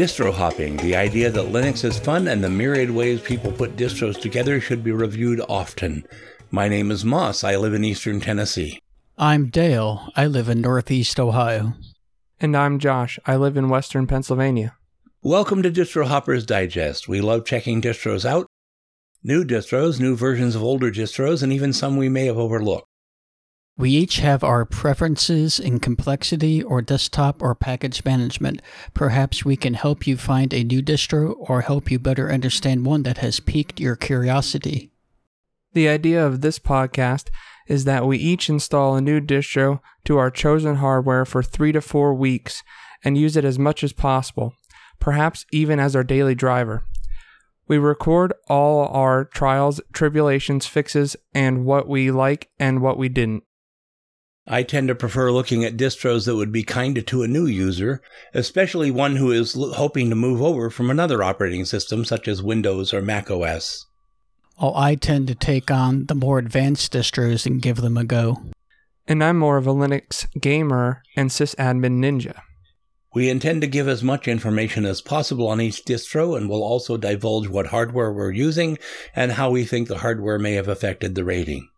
Distro hopping, the idea that Linux is fun and the myriad ways people put distros together should be reviewed often. My name is Moss. I live in eastern Tennessee. I'm Dale. I live in Northeast Ohio. And I'm Josh. I live in western Pennsylvania. Welcome to Distro Hoppers Digest. We love checking distros out, new distros, new versions of older distros, and even some we may have overlooked. We each have our preferences in complexity or desktop or package management. Perhaps we can help you find a new distro or help you better understand one that has piqued your curiosity. The idea of this podcast is that we each install a new distro to our chosen hardware for three to four weeks and use it as much as possible, perhaps even as our daily driver. We record all our trials, tribulations, fixes, and what we like and what we didn't. I tend to prefer looking at distros that would be kinder to a new user, especially one who is l- hoping to move over from another operating system such as Windows or Mac OS. Oh, I tend to take on the more advanced distros and give them a go. And I'm more of a Linux gamer and sysadmin ninja. We intend to give as much information as possible on each distro and will also divulge what hardware we're using and how we think the hardware may have affected the rating.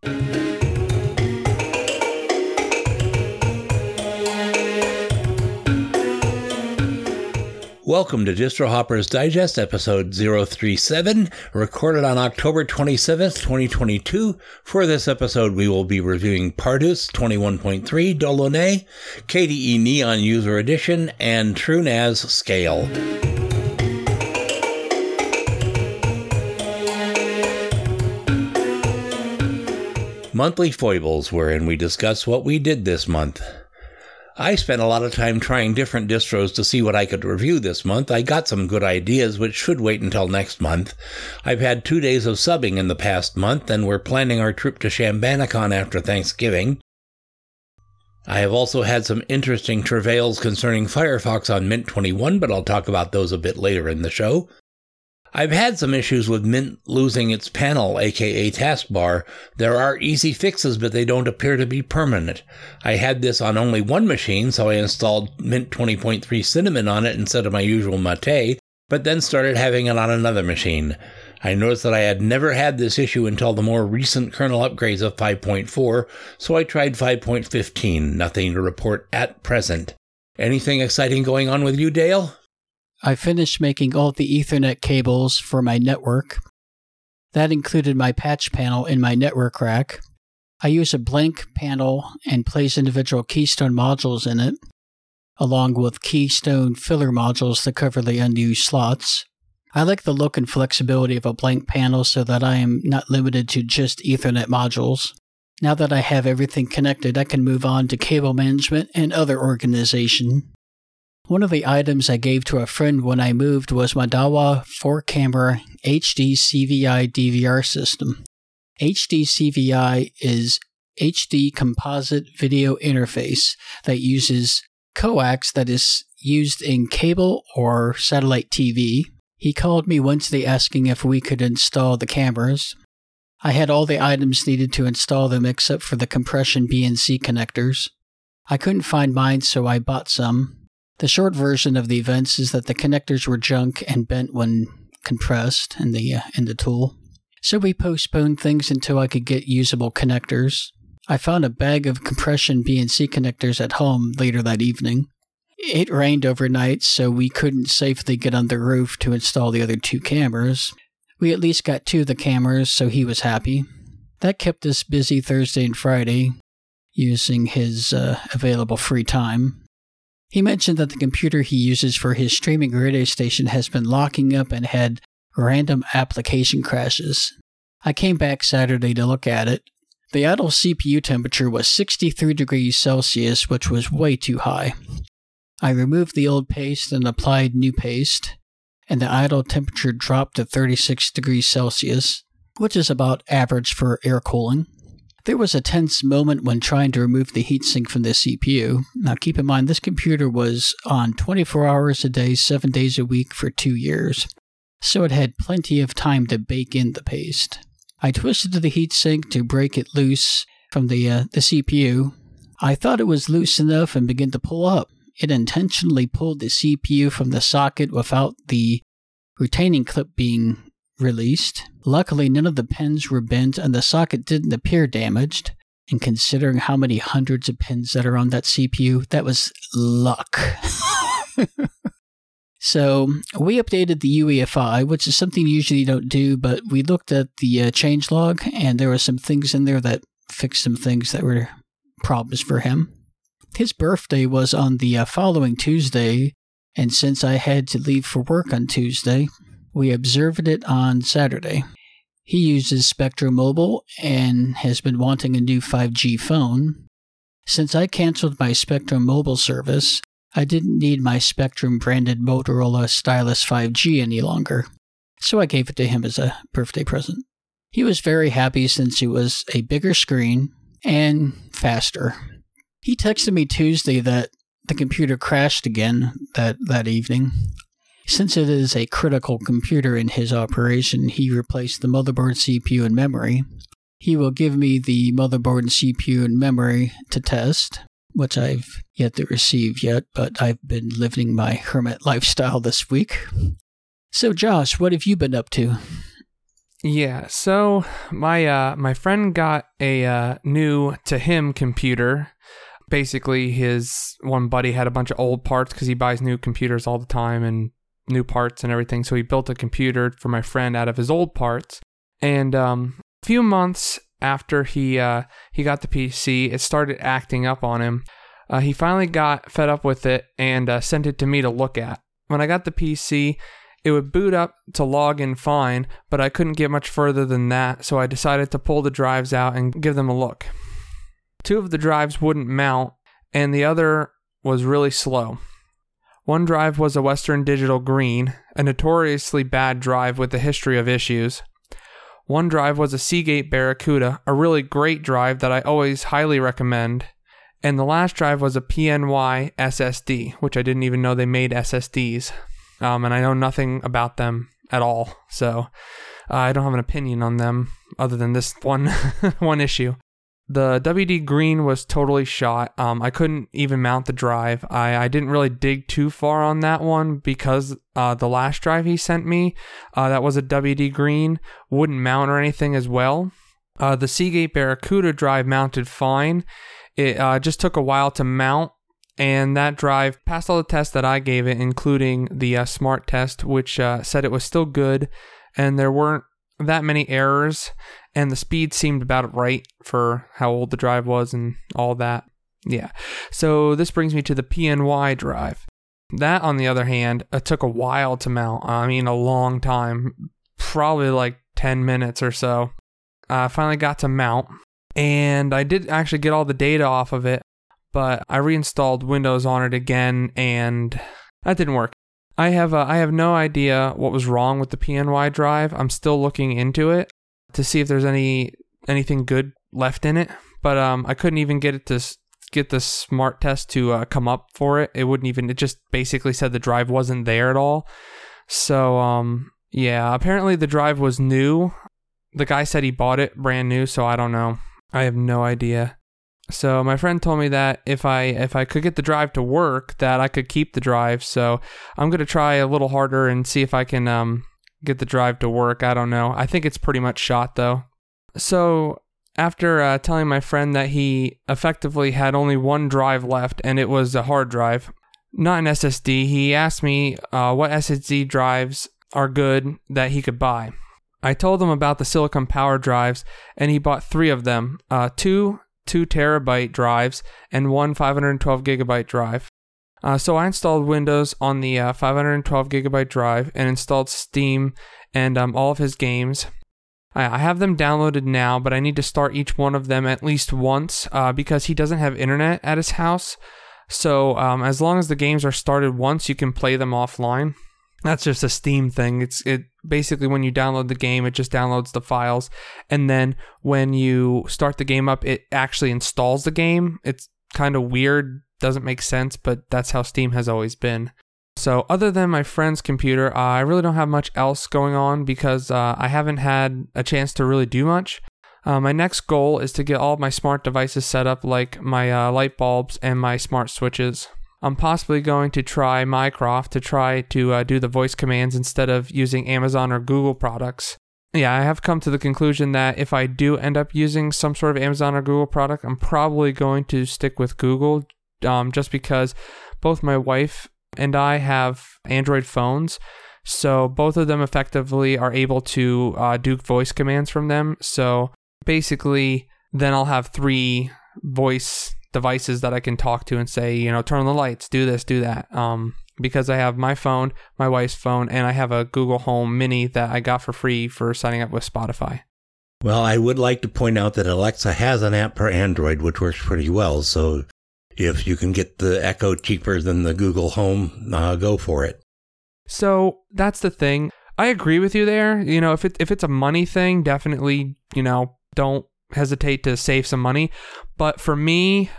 Welcome to Distro Hoppers Digest, episode 037, recorded on October 27th, 2022. For this episode, we will be reviewing Pardus 21.3 Delaunay, KDE Neon User Edition, and TrueNAS Scale. Monthly Foibles, wherein we discuss what we did this month. I spent a lot of time trying different distros to see what I could review this month. I got some good ideas, which should wait until next month. I've had two days of subbing in the past month, and we're planning our trip to Chambanacon after Thanksgiving. I have also had some interesting travails concerning Firefox on Mint 21, but I'll talk about those a bit later in the show. I've had some issues with Mint losing its panel, aka taskbar. There are easy fixes, but they don't appear to be permanent. I had this on only one machine, so I installed Mint 20.3 Cinnamon on it instead of my usual Mate, but then started having it on another machine. I noticed that I had never had this issue until the more recent kernel upgrades of 5.4, so I tried 5.15. Nothing to report at present. Anything exciting going on with you, Dale? I finished making all the Ethernet cables for my network. That included my patch panel in my network rack. I use a blank panel and place individual Keystone modules in it, along with Keystone filler modules to cover the unused slots. I like the look and flexibility of a blank panel so that I am not limited to just Ethernet modules. Now that I have everything connected, I can move on to cable management and other organization. One of the items I gave to a friend when I moved was my Dahua 4 camera HD CVI DVR system. HD CVI is HD composite video interface that uses coax that is used in cable or satellite TV. He called me Wednesday asking if we could install the cameras. I had all the items needed to install them except for the compression BNC connectors. I couldn't find mine, so I bought some. The short version of the events is that the connectors were junk and bent when compressed in the uh, in the tool. So we postponed things until I could get usable connectors. I found a bag of compression BNC connectors at home later that evening. It rained overnight, so we couldn't safely get on the roof to install the other two cameras. We at least got two of the cameras, so he was happy. That kept us busy Thursday and Friday, using his uh, available free time. He mentioned that the computer he uses for his streaming radio station has been locking up and had random application crashes. I came back Saturday to look at it. The idle CPU temperature was 63 degrees Celsius, which was way too high. I removed the old paste and applied new paste, and the idle temperature dropped to 36 degrees Celsius, which is about average for air cooling. There was a tense moment when trying to remove the heatsink from the CPU. Now, keep in mind, this computer was on 24 hours a day, 7 days a week for two years, so it had plenty of time to bake in the paste. I twisted the heatsink to break it loose from the, uh, the CPU. I thought it was loose enough and began to pull up. it intentionally pulled the CPU from the socket without the retaining clip being released. Luckily, none of the pins were bent and the socket didn't appear damaged. And considering how many hundreds of pins that are on that CPU, that was luck. so we updated the UEFI, which is something you usually don't do, but we looked at the uh, change log and there were some things in there that fixed some things that were problems for him. His birthday was on the uh, following Tuesday, and since I had to leave for work on Tuesday, we observed it on Saturday. He uses Spectrum Mobile and has been wanting a new 5G phone. Since I canceled my Spectrum Mobile service, I didn't need my Spectrum branded Motorola Stylus 5G any longer, so I gave it to him as a birthday present. He was very happy since it was a bigger screen and faster. He texted me Tuesday that the computer crashed again that, that evening. Since it is a critical computer in his operation, he replaced the motherboard, CPU, and memory. He will give me the motherboard, CPU, and memory to test, which I've yet to receive yet, but I've been living my hermit lifestyle this week. So, Josh, what have you been up to? Yeah, so my uh my friend got a uh, new to him computer basically his one buddy had a bunch of old parts because he buys new computers all the time and new parts and everything. So he built a computer for my friend out of his old parts. And um, a few months after he uh, he got the PC, it started acting up on him. Uh, he finally got fed up with it and uh, sent it to me to look at. When I got the PC, it would boot up to log in fine, but I couldn't get much further than that, so I decided to pull the drives out and give them a look. Two of the drives wouldn't mount, and the other was really slow. One drive was a Western Digital Green, a notoriously bad drive with a history of issues. One drive was a Seagate Barracuda, a really great drive that I always highly recommend. And the last drive was a PNY SSD, which I didn't even know they made SSDs. Um, and I know nothing about them at all, so uh, I don't have an opinion on them other than this one one issue. The WD Green was totally shot. Um, I couldn't even mount the drive. I, I didn't really dig too far on that one because uh, the last drive he sent me, uh, that was a WD Green, wouldn't mount or anything as well. Uh, the Seagate Barracuda drive mounted fine. It uh, just took a while to mount, and that drive passed all the tests that I gave it, including the uh, smart test, which uh, said it was still good and there weren't that many errors and the speed seemed about right for how old the drive was and all that. Yeah. So this brings me to the PNY drive. That, on the other hand, it took a while to mount. I mean, a long time, probably like 10 minutes or so. I finally got to mount, and I did actually get all the data off of it, but I reinstalled Windows on it again, and that didn't work. I have uh, I have no idea what was wrong with the PNY drive. I'm still looking into it to see if there's any anything good left in it, but um, I couldn't even get it to get the smart test to uh, come up for it. It wouldn't even. It just basically said the drive wasn't there at all. So um, yeah, apparently the drive was new. The guy said he bought it brand new, so I don't know. I have no idea. So my friend told me that if I if I could get the drive to work, that I could keep the drive. So I'm gonna try a little harder and see if I can um, get the drive to work. I don't know. I think it's pretty much shot though. So after uh, telling my friend that he effectively had only one drive left and it was a hard drive, not an SSD, he asked me uh, what SSD drives are good that he could buy. I told him about the Silicon Power drives, and he bought three of them uh, two 2 terabyte drives and one 512 gigabyte drive. Uh, so I installed Windows on the uh, 512 gigabyte drive and installed Steam and um, all of his games. I, I have them downloaded now, but I need to start each one of them at least once uh, because he doesn't have internet at his house. So um, as long as the games are started once, you can play them offline. That's just a Steam thing. It's it basically when you download the game, it just downloads the files, and then when you start the game up, it actually installs the game. It's kind of weird doesn't make sense, but that's how Steam has always been. So, other than my friend's computer, uh, I really don't have much else going on because uh, I haven't had a chance to really do much. Uh, my next goal is to get all my smart devices set up, like my uh, light bulbs and my smart switches. I'm possibly going to try Mycroft to try to uh, do the voice commands instead of using Amazon or Google products. Yeah, I have come to the conclusion that if I do end up using some sort of Amazon or Google product, I'm probably going to stick with Google um, just because both my wife and I have Android phones. So both of them effectively are able to uh, do voice commands from them. So basically, then I'll have three voice devices that I can talk to and say, you know, turn on the lights, do this, do that. Um, because I have my phone, my wife's phone, and I have a Google Home Mini that I got for free for signing up with Spotify. Well, I would like to point out that Alexa has an app for Android, which works pretty well. So if you can get the Echo cheaper than the Google Home, uh, go for it. So that's the thing. I agree with you there. You know, if it if it's a money thing, definitely, you know, don't hesitate to save some money. But for me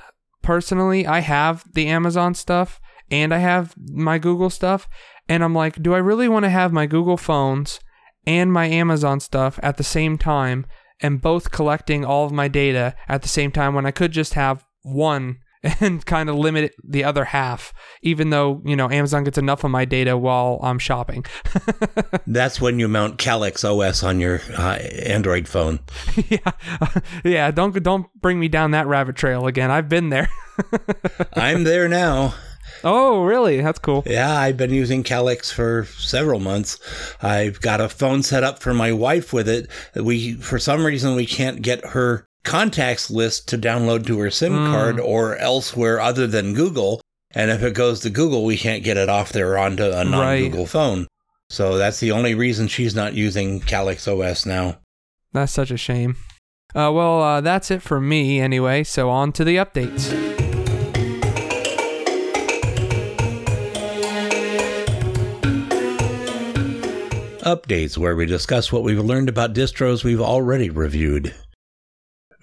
personally, I have the Amazon stuff and I have my Google stuff, and I'm like, do I really want to have my Google phones and my Amazon stuff at the same time and both collecting all of my data at the same time when I could just have one and kind of limit the other half, even though, you know, Amazon gets enough of my data while I'm shopping. That's when you mount Calyx OS on your uh, Android phone. yeah. yeah, don't don't bring me down that rabbit trail again. I've been there. I'm there now. Oh, really? That's cool. Yeah, I've been using Calyx for several months. I've got a phone set up for my wife with it. We, for some reason, we can't get her contacts list to download to her SIM mm. card or elsewhere other than Google. And if it goes to Google, we can't get it off there onto a non Google right. phone. So that's the only reason she's not using Calyx OS now. That's such a shame. Uh, well, uh, that's it for me anyway. So on to the updates. Updates where we discuss what we've learned about distros we've already reviewed.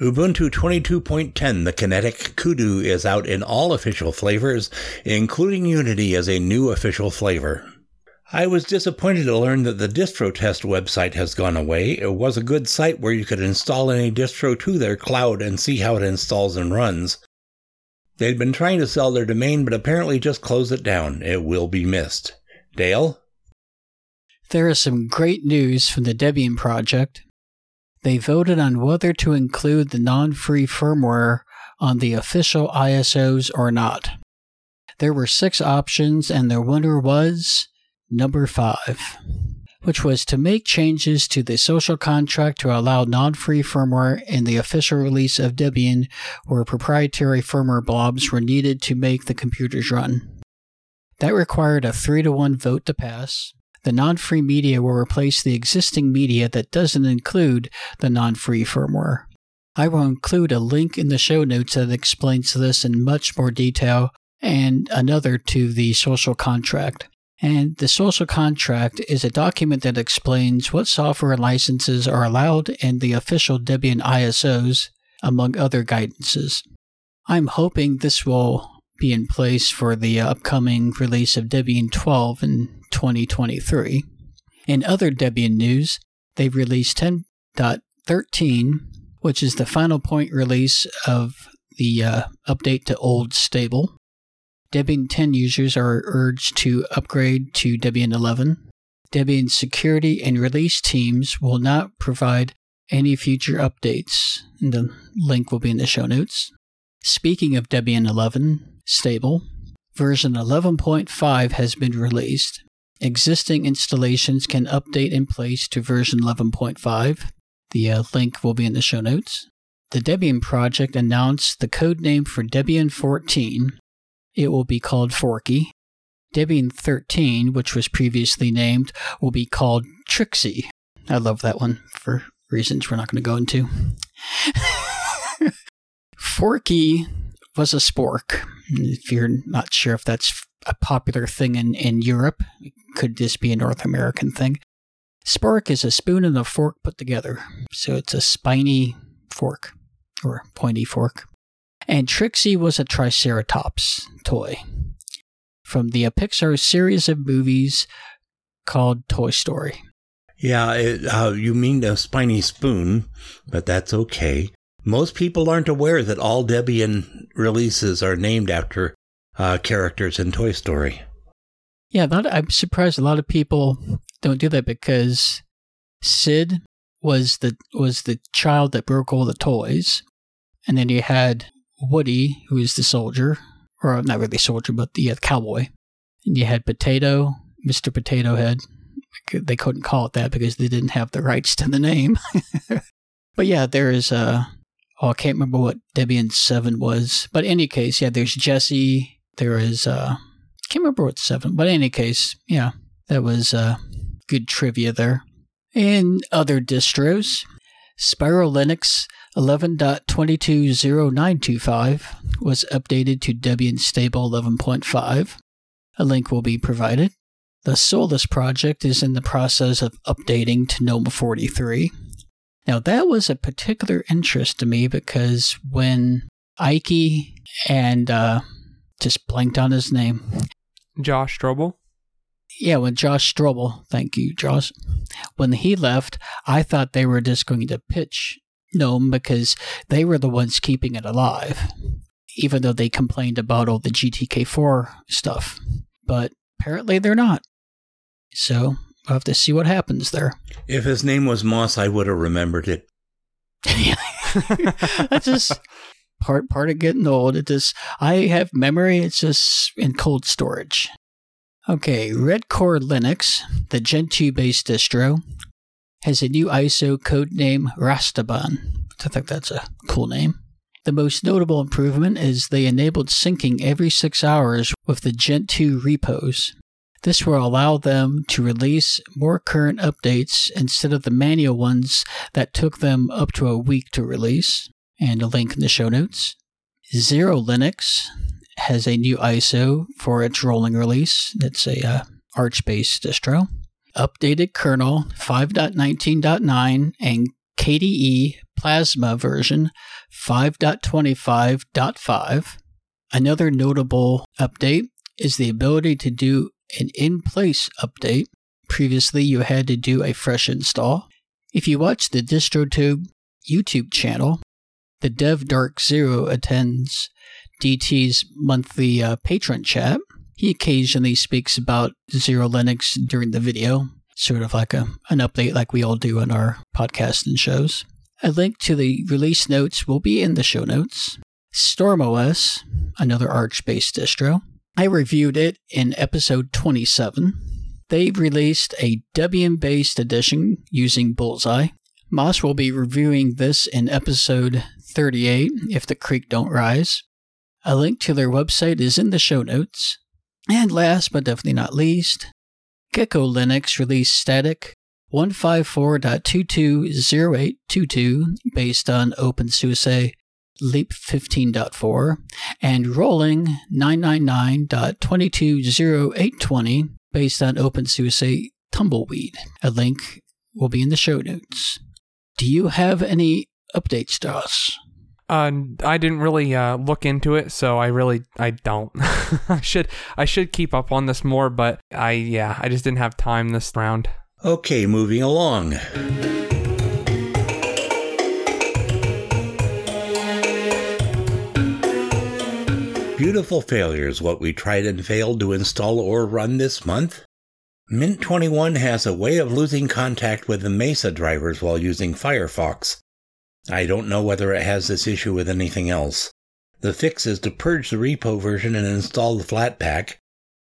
Ubuntu 22.10, the Kinetic Kudu, is out in all official flavors, including Unity as a new official flavor. I was disappointed to learn that the DistroTest website has gone away. It was a good site where you could install any distro to their cloud and see how it installs and runs. They'd been trying to sell their domain, but apparently just closed it down. It will be missed. Dale? There is some great news from the Debian project. They voted on whether to include the non free firmware on the official ISOs or not. There were six options, and the winner was number five, which was to make changes to the social contract to allow non free firmware in the official release of Debian where proprietary firmware blobs were needed to make the computers run. That required a 3 to 1 vote to pass. The non free media will replace the existing media that doesn't include the non free firmware. I will include a link in the show notes that explains this in much more detail and another to the social contract. And the social contract is a document that explains what software licenses are allowed in the official Debian ISOs, among other guidances. I'm hoping this will be in place for the upcoming release of Debian 12 in 2023. In other Debian news, they've released 10.13, which is the final point release of the uh, update to old stable. Debian 10 users are urged to upgrade to Debian 11. Debian security and release teams will not provide any future updates. The link will be in the show notes. Speaking of Debian 11 stable, version 11.5 has been released. Existing installations can update in place to version 11.5. The uh, link will be in the show notes. The Debian project announced the code name for Debian 14. It will be called Forky. Debian 13, which was previously named, will be called Trixie. I love that one for reasons we're not going to go into. Forky was a spork. If you're not sure if that's a popular thing in, in Europe, could this be a North American thing? Spork is a spoon and a fork put together. So it's a spiny fork or pointy fork. And Trixie was a Triceratops toy from the Pixar series of movies called Toy Story. Yeah, it, uh, you mean a spiny spoon, but that's okay. Most people aren't aware that all Debian releases are named after uh, characters in Toy Story. Yeah, I'm surprised a lot of people don't do that because Sid was the was the child that broke all the toys, and then you had Woody, who is the soldier, or not really soldier, but the uh, cowboy, and you had Potato, Mister Potato Head. They couldn't call it that because they didn't have the rights to the name. but yeah, there is uh oh I can't remember what Debian Seven was, but in any case, yeah, there's Jessie. There is uh can't remember what seven, but in any case, yeah, that was uh good trivia there. In other distros, Spiral Linux 11.220925 was updated to Debian Stable 11.5. A link will be provided. The Solus project is in the process of updating to GNOME 43. Now, that was a particular interest to me because when Ike and uh, just blanked on his name. Josh Strobl? Yeah, when Josh Strobl, thank you, Josh. When he left, I thought they were just going to pitch GNOME because they were the ones keeping it alive, even though they complained about all the GTK4 stuff. But apparently they're not. So we'll have to see what happens there. If his name was Moss, I would have remembered it. That's just part part of getting old. It just I have memory. It's just in cold storage. Okay, Redcore Linux, the Gentoo based distro, has a new ISO codename Rastaban. I think that's a cool name. The most notable improvement is they enabled syncing every six hours with the Gentoo repos. This will allow them to release more current updates instead of the manual ones that took them up to a week to release. And a link in the show notes. Xero Linux has a new ISO for its rolling release. It's a uh, Arch based distro. Updated kernel 5.19.9 and KDE Plasma version 5.25.5. Another notable update is the ability to do an in place update. Previously, you had to do a fresh install. If you watch the DistroTube YouTube channel, the Dev DarkXero attends DT's monthly uh, patron chat. He occasionally speaks about Xero Linux during the video, sort of like a, an update like we all do on our podcast and shows. A link to the release notes will be in the show notes. StormOS, another Arch based distro. I reviewed it in episode 27. They've released a Debian based edition using Bullseye. Moss will be reviewing this in episode 38 if the creek don't rise. A link to their website is in the show notes. And last but definitely not least, Gecko Linux released static 154.220822 based on OpenSUSE Leap 15.4 and rolling 999.220820 based on OpenSUSE Tumbleweed. A link will be in the show notes. Do you have any updates, Josh? Uh, I didn't really uh, look into it, so I really I don't. I should I should keep up on this more, but I yeah I just didn't have time this round. Okay, moving along. Beautiful failures what we tried and failed to install or run this month. Mint 21 has a way of losing contact with the Mesa drivers while using Firefox. I don't know whether it has this issue with anything else. The fix is to purge the repo version and install the Flatpak.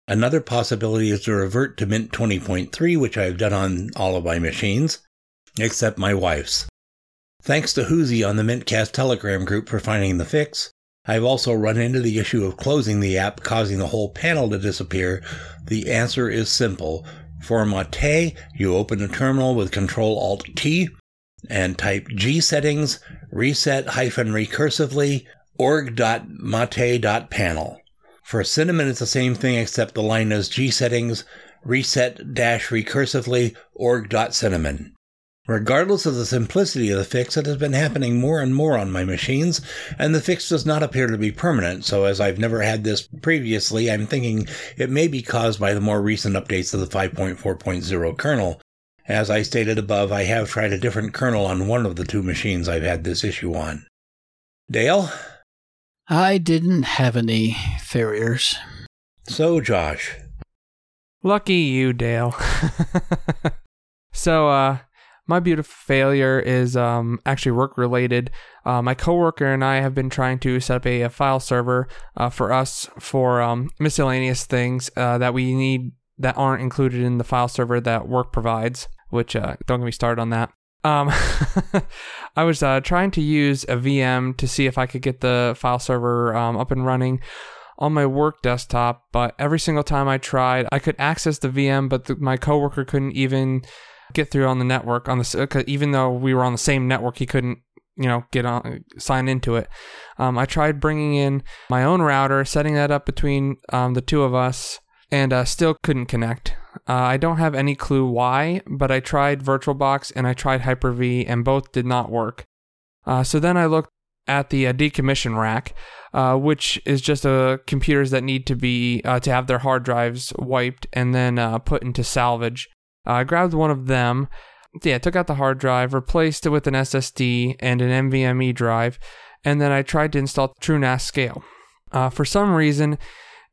Another possibility is to revert to Mint 20.3, which I've done on all of my machines, except my wife's. Thanks to Hoozy on the Mintcast Telegram group for finding the fix. I've also run into the issue of closing the app causing the whole panel to disappear. The answer is simple. For Mate, you open a terminal with Control Alt T and type gsettings reset hyphen recursively org.mate.panel. For Cinnamon, it's the same thing except the line is gsettings reset dash recursively org.cinnamon. Regardless of the simplicity of the fix, it has been happening more and more on my machines, and the fix does not appear to be permanent, so as I've never had this previously, I'm thinking it may be caused by the more recent updates of the 5.4.0 kernel. As I stated above, I have tried a different kernel on one of the two machines I've had this issue on. Dale? I didn't have any failures. So, Josh, Lucky you, Dale. so, uh, my beautiful failure is um, actually work related. Uh, my coworker and I have been trying to set up a, a file server uh, for us for um, miscellaneous things uh, that we need that aren't included in the file server that work provides. Which uh, don't get me started on that. Um, I was uh, trying to use a VM to see if I could get the file server um, up and running on my work desktop, but every single time I tried, I could access the VM, but the, my coworker couldn't even get through on the network on the even though we were on the same network, he couldn't you know get on sign into it. Um, I tried bringing in my own router, setting that up between um, the two of us, and uh, still couldn't connect. Uh, I don't have any clue why, but I tried VirtualBox and I tried Hyper-V, and both did not work. Uh, so then I looked at the uh, decommission rack, uh, which is just uh, computers that need to be uh, to have their hard drives wiped and then put into salvage. I grabbed one of them. Yeah, took out the hard drive, replaced it with an SSD and an NVMe drive, and then I tried to install TrueNAS Scale. for some reason,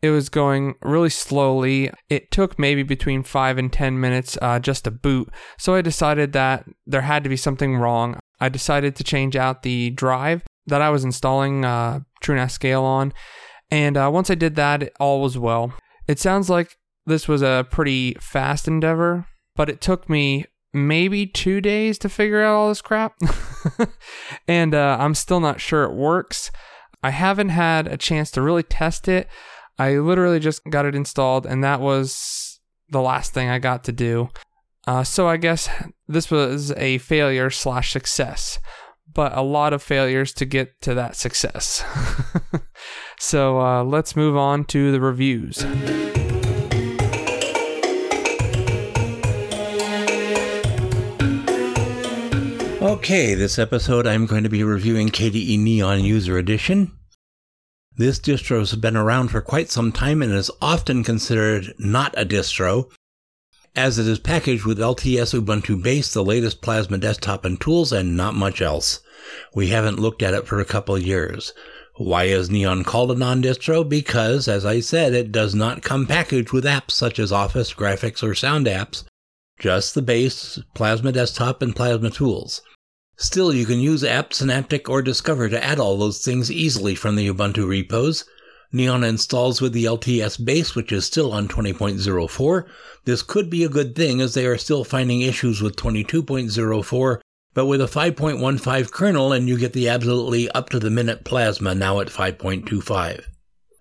it was going really slowly. It took maybe between five and 10 minutes uh, just to boot. So I decided that there had to be something wrong. I decided to change out the drive that I was installing uh, TrueNAS Scale on. And uh, once I did that, all was well. It sounds like this was a pretty fast endeavor, but it took me maybe two days to figure out all this crap. and uh, I'm still not sure it works. I haven't had a chance to really test it. I literally just got it installed, and that was the last thing I got to do. Uh, so I guess this was a failure slash success but a lot of failures to get to that success. so uh, let's move on to the reviews. Okay, this episode I'm going to be reviewing KDE Neon User Edition. This distro has been around for quite some time and is often considered not a distro, as it is packaged with LTS Ubuntu base, the latest Plasma desktop and tools, and not much else. We haven't looked at it for a couple years. Why is Neon called a non-distro? Because, as I said, it does not come packaged with apps such as Office, graphics, or sound apps, just the base, Plasma Desktop, and Plasma Tools. Still, you can use apt, Synaptic, or Discover to add all those things easily from the Ubuntu repos. Neon installs with the LTS base, which is still on 20.04. This could be a good thing as they are still finding issues with 22.04 but with a 5.15 kernel and you get the absolutely up to the minute plasma now at 5.25.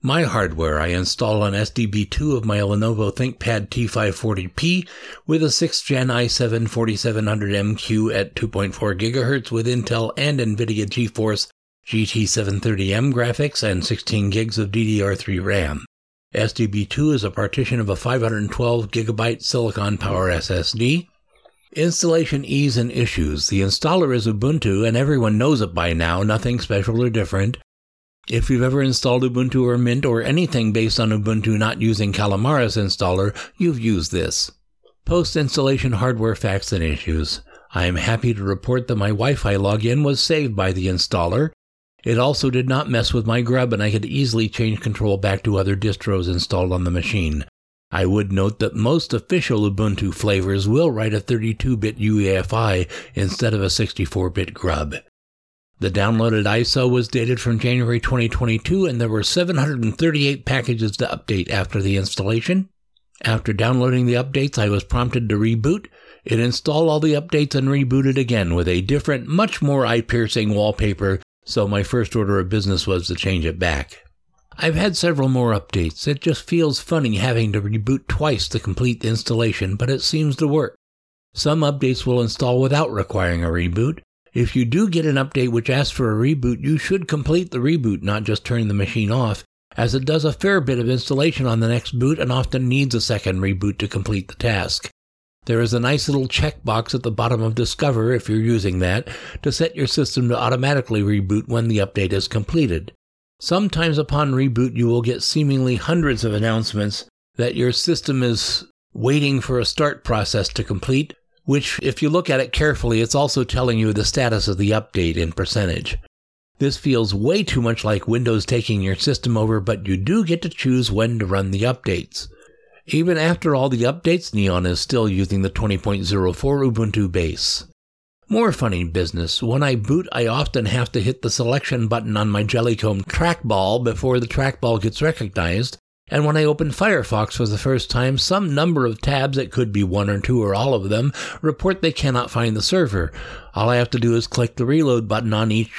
My hardware, I install an SDB2 of my Lenovo ThinkPad T540p with a 6th gen i7 4700MQ at 2.4 GHz with Intel and NVIDIA GeForce GT730M graphics and 16 gigs of DDR3 RAM. SDB2 is a partition of a 512 gigabyte Silicon Power SSD Installation ease and issues. The installer is Ubuntu, and everyone knows it by now, nothing special or different. If you've ever installed Ubuntu or Mint or anything based on Ubuntu not using Calamares installer, you've used this. Post installation hardware facts and issues. I am happy to report that my Wi Fi login was saved by the installer. It also did not mess with my grub, and I could easily change control back to other distros installed on the machine. I would note that most official Ubuntu flavors will write a 32-bit UEFI instead of a 64-bit grub. The downloaded ISO was dated from January 2022 and there were 738 packages to update after the installation. After downloading the updates, I was prompted to reboot. It installed all the updates and rebooted again with a different, much more eye-piercing wallpaper, so my first order of business was to change it back. I've had several more updates. It just feels funny having to reboot twice to complete the installation, but it seems to work. Some updates will install without requiring a reboot. If you do get an update which asks for a reboot, you should complete the reboot, not just turn the machine off, as it does a fair bit of installation on the next boot and often needs a second reboot to complete the task. There is a nice little checkbox at the bottom of Discover, if you're using that, to set your system to automatically reboot when the update is completed. Sometimes upon reboot, you will get seemingly hundreds of announcements that your system is waiting for a start process to complete, which, if you look at it carefully, it's also telling you the status of the update in percentage. This feels way too much like Windows taking your system over, but you do get to choose when to run the updates. Even after all the updates, Neon is still using the 20.04 Ubuntu base. More funny business. When I boot, I often have to hit the selection button on my Jellycomb trackball before the trackball gets recognized, and when I open Firefox for the first time, some number of tabs, it could be one or two or all of them, report they cannot find the server. All I have to do is click the reload button on each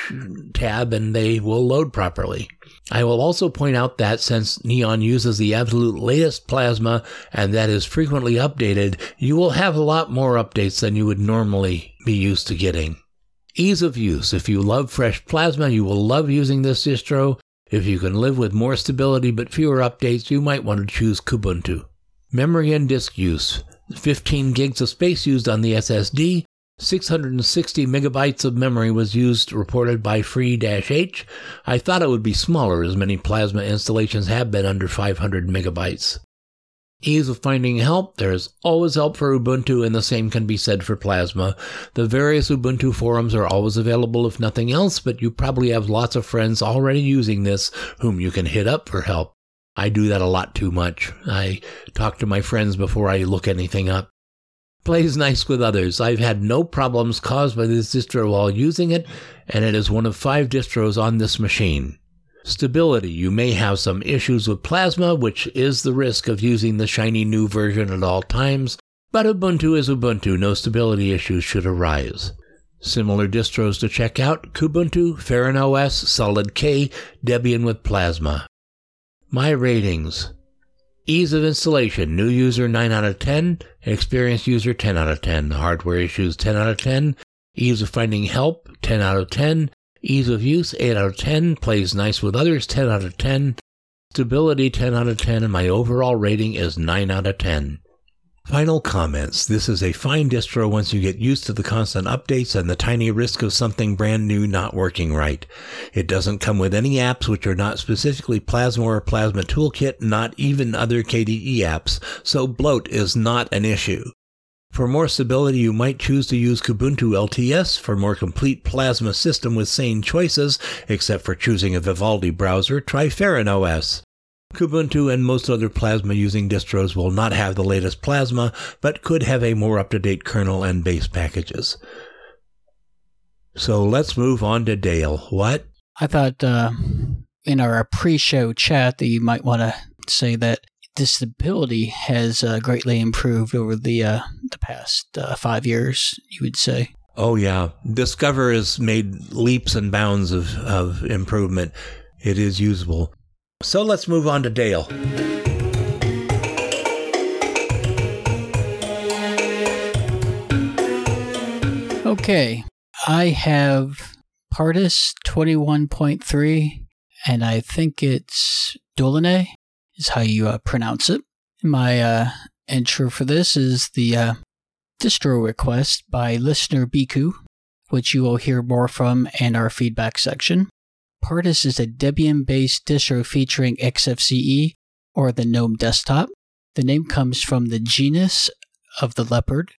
tab and they will load properly. I will also point out that since Neon uses the absolute latest plasma and that is frequently updated, you will have a lot more updates than you would normally be used to getting. Ease of use. If you love fresh plasma, you will love using this distro. If you can live with more stability but fewer updates, you might want to choose Kubuntu. Memory and disk use 15 gigs of space used on the SSD, 660 megabytes of memory was used, reported by Free-H. I thought it would be smaller, as many Plasma installations have been under 500 megabytes. Ease of finding help. There is always help for Ubuntu, and the same can be said for Plasma. The various Ubuntu forums are always available if nothing else, but you probably have lots of friends already using this whom you can hit up for help. I do that a lot too much. I talk to my friends before I look anything up. Plays nice with others. I've had no problems caused by this distro while using it, and it is one of five distros on this machine. Stability. You may have some issues with Plasma, which is the risk of using the shiny new version at all times, but Ubuntu is Ubuntu. No stability issues should arise. Similar distros to check out Kubuntu, Feren OS, SolydK, Debian with Plasma. My ratings. Ease of installation, new user 9 out of 10, experienced user 10 out of 10, hardware issues 10 out of 10, ease of finding help 10 out of 10, Ease of use, 8 out of 10. Plays nice with others, 10 out of 10. Stability, 10 out of 10. And my overall rating is 9 out of 10. Final comments. This is a fine distro once you get used to the constant updates and the tiny risk of something brand new not working right. It doesn't come with any apps which are not specifically Plasma or Plasma Toolkit, not even other KDE apps, so bloat is not an issue. For more stability, you might choose to use Kubuntu LTS for more complete Plasma system with sane choices, except for choosing a Vivaldi browser, try Feren OS. Kubuntu and most other Plasma using distros will not have the latest Plasma, but could have a more up-to-date kernel and base packages. So let's move on to Dale. What? I thought uh, in our pre-show chat that you might want to say that the stability has uh, greatly improved over the uh, the past uh, five years. You would say. Oh yeah, Discover has made leaps and bounds of, of improvement. It is usable. So let's move on to Dale. Okay, I have Pardus 21.3, and I think it's Dulane is how you uh, pronounce it. My uh, intro for this is the uh, distro request by listener Biku, which you will hear more from in our feedback section. Pardus is a Debian based distro featuring XFCE or the GNOME desktop. The name comes from the genus of the leopard.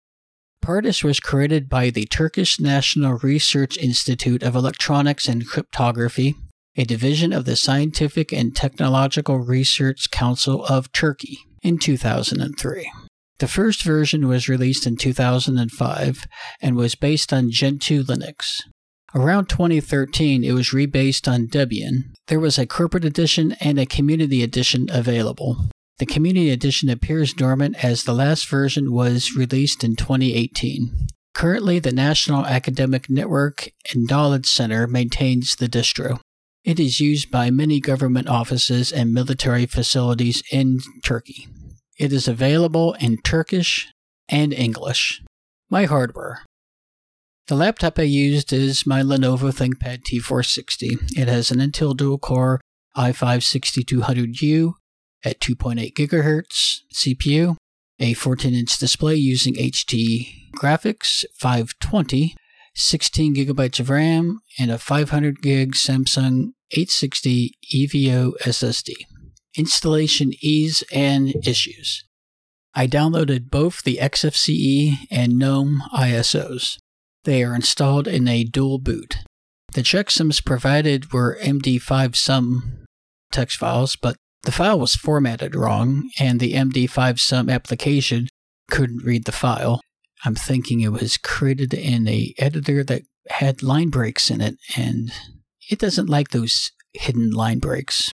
Pardus was created by the Turkish National Research Institute of Electronics and Cryptography a division of the Scientific and Technological Research Council of Turkey, in 2003. The first version was released in 2005 and was based on Gentoo Linux. Around 2013, it was rebased on Debian. There was a corporate edition and a community edition available. The community edition appears dormant as the last version was released in 2018. Currently, the National Academic Network and Knowledge Center maintains the distro. It is used by many government offices and military facilities in Turkey. It is available in Turkish and English. My hardware. The laptop I used is my Lenovo ThinkPad T460. It has an Intel dual core i5 6200U at 2.8 GHz CPU, a 14 inch display using HD graphics 520 16 gigabytes of RAM, and a 500 gig Samsung 860 EVO SSD. Installation ease and issues. I downloaded both the XFCE and GNOME ISOs. They are installed in a dual boot. The checksums provided were MD5 sum text files, but the file was formatted wrong, and the MD5 sum application couldn't read the file. I'm thinking it was created in a editor that had line breaks in it, and it doesn't like those hidden line breaks.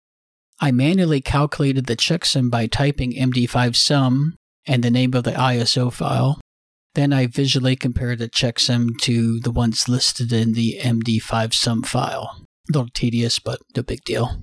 I manually calculated the checksum by typing MD5 sum and the name of the ISO file. Then I visually compared the checksum to the ones listed in the MD5 sum file. A little tedious, but no big deal.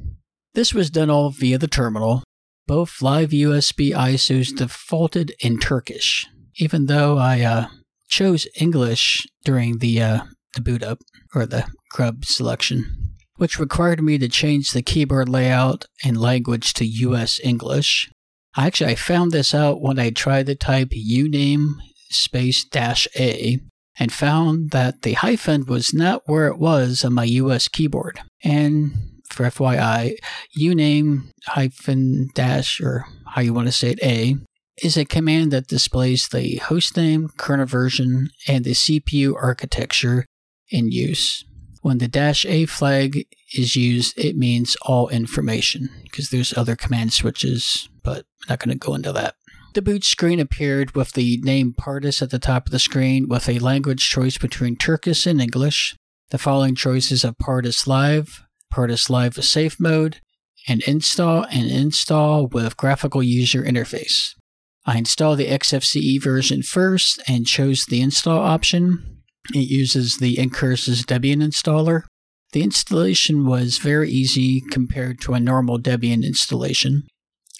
This was done all via the terminal. Both live USB ISOs defaulted in Turkish, even though I uh, chose English during the, uh, the boot up or the grub selection, which required me to change the keyboard layout and language to US English. Actually, I found this out when I tried to type uname space dash A and found that the hyphen was not where it was on my US keyboard. And for FYI, uname hyphen dash or how you want to say it A is a command that displays the hostname, kernel version, and the CPU architecture in use. When the dash A flag is used, it means all information because there's other command switches, but I'm not going to go into that. The boot screen appeared with the name Pardus at the top of the screen with a language choice between Turkish and English. The following choices of Pardus Live, Pardus Live with Safe Mode, and Install and Install with Graphical User Interface. I installed the XFCE version first and chose the install option. It uses the Ncurses Debian installer. The installation was very easy compared to a normal Debian installation.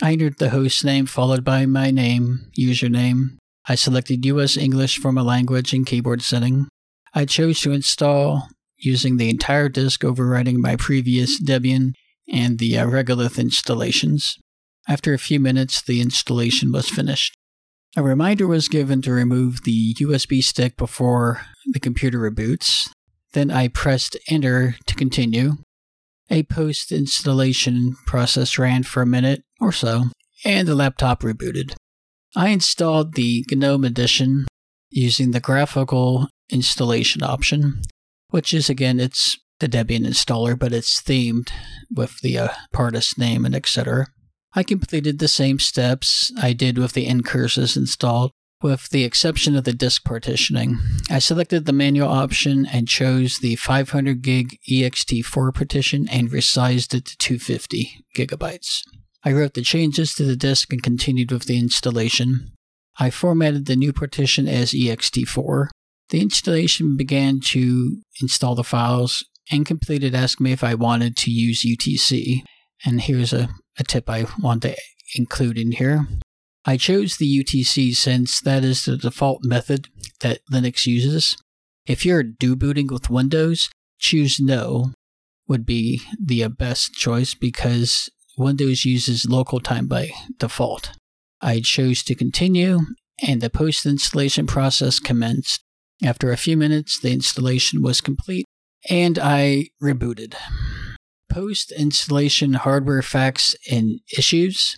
I entered the host name followed by my name, username. I selected US English for my language and keyboard setting. I chose to install using the entire disk overwriting my previous Debian and the uh, Regolith installations. After a few minutes, the installation was finished. A reminder was given to remove the USB stick before the computer reboots. Then I pressed enter to continue. A post installation process ran for a minute or so, and the laptop rebooted. I installed the GNOME edition using the graphical installation option, which is again, it's the Debian installer, but it's themed with the uh, Pardus name and etc. I completed the same steps I did with the ncurses installed, with the exception of the disk partitioning. I selected the manual option and chose the 500 gig ext4 partition and resized it to 250 gigabytes. I wrote the changes to the disk and continued with the installation. I formatted the new partition as ext4. The installation began to install the files and completed asking me if I wanted to use UTC. And here's a a tip I want to include in here. I chose the UTC since that is the default method that Linux uses. If you're do booting with Windows, choose no would be the best choice because Windows uses local time by default. I chose to continue and the post installation process commenced. After a few minutes, the installation was complete and I rebooted post installation hardware facts and issues.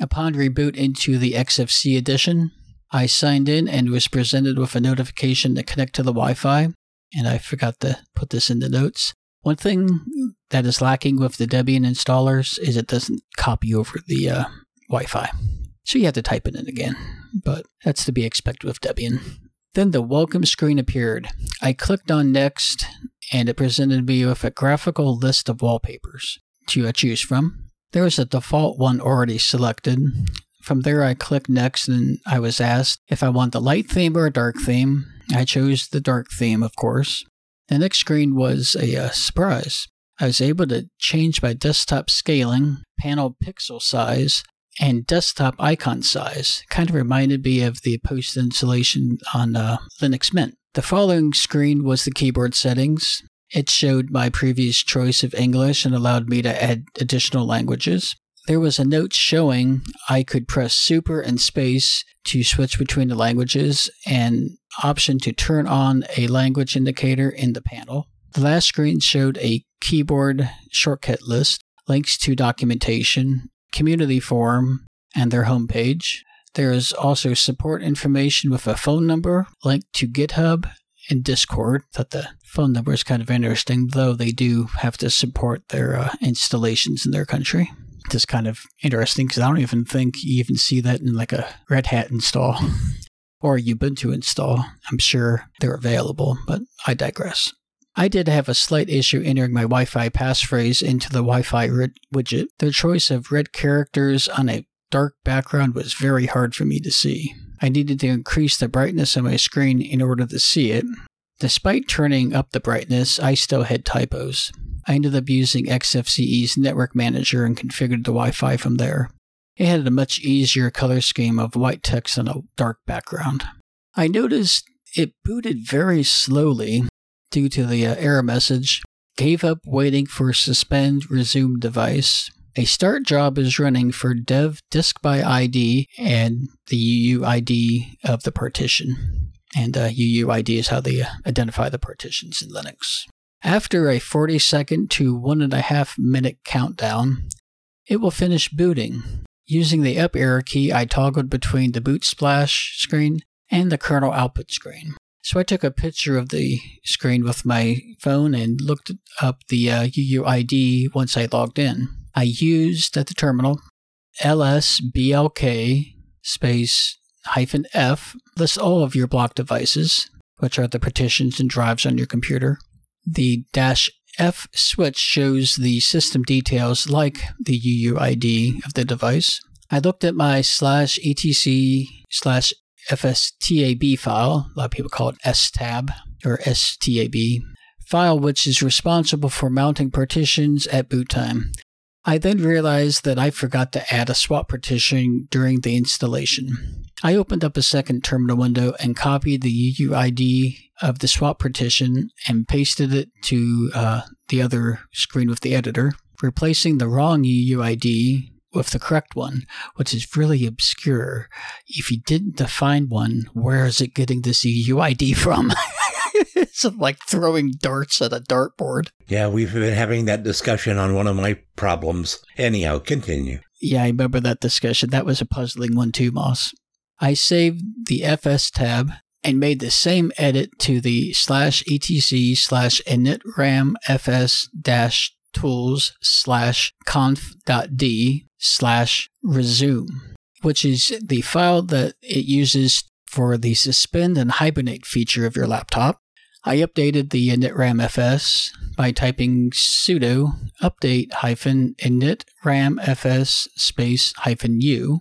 Upon reboot into the XFC edition, I signed in and was presented with a notification to connect to the Wi Fi, and I forgot to put this in the notes. One thing that is lacking with the Debian installers is it doesn't copy over the uh, Wi Fi. So you have to type it in again, but that's to be expected with Debian. Then the welcome screen appeared. I clicked on next and it presented me with a graphical list of wallpapers to uh, choose from. There was a default one already selected. From there, I clicked next and I was asked if I want the light theme or a dark theme. I chose the dark theme, of course. The next screen was a uh, surprise. I was able to change my desktop scaling, panel pixel size, and desktop icon size. Kind of reminded me of the post installation on uh, Linux Mint. The following screen was the keyboard settings. It showed my previous choice of English and allowed me to add additional languages. There was a note showing I could press super and space to switch between the languages and option to turn on a language indicator in the panel. The last screen showed a keyboard shortcut list, links to documentation, community forum, and their homepage. There is also support information with a phone number, link to GitHub, and Discord. Thought the phone number is kind of interesting, though they do have to support their uh, installations in their country. Just kind of interesting because I don't even think you even see that in like a Red Hat install or Ubuntu install. I'm sure they're available, but I digress. I did have a slight issue entering my Wi Fi passphrase into the Wi Fi widget. The choice of red characters on a dark background was very hard for me to see. I needed to increase the brightness of my screen in order to see it. Despite turning up the brightness, I still had typos. I ended up using XFCE's network manager and configured the Wi Fi from there. It had a much easier color scheme of white text on a dark background. I noticed it booted very slowly due to the uh, error message. Gave up waiting for suspend resume device. A start job is running for dev disk by ID and the UUID of the partition. And uh, UUID is how they uh, identify the partitions in Linux. After a 40 second to one and a half minute countdown, it will finish booting. Using the up arrow key, I toggled between the boot splash screen and the kernel output screen. So I took a picture of the screen with my phone and looked up the uh, UUID once I logged in. I used at the terminal lsblk space hyphen f lists all of your block devices, which are the partitions and drives on your computer. The dash F switch shows the system details like the UUID of the device. I looked at my slash etc slash fstab file, a lot of people call it stab or stab, file which is responsible for mounting partitions at boot time. I then realized that I forgot to add a swap partition during the installation. I opened up a second terminal window and copied the UUID of the swap partition and pasted it to uh, the other screen with the editor, replacing the wrong UUID with the correct one, which is really obscure. If you didn't define one, where is it getting this UUID from? it's like throwing darts at a dartboard. Yeah, we've been having that discussion on one of my problems. Anyhow, continue. Yeah, I remember that discussion. That was a puzzling one too, Moss. I saved the FS tab and made the same edit to the slash etc slash initram fs dash tools slash conf.d slash resume, which is the file that it uses for the suspend and hibernate feature of your laptop. I updated the initramfs by typing sudo update hyphen initramfs space hyphen u.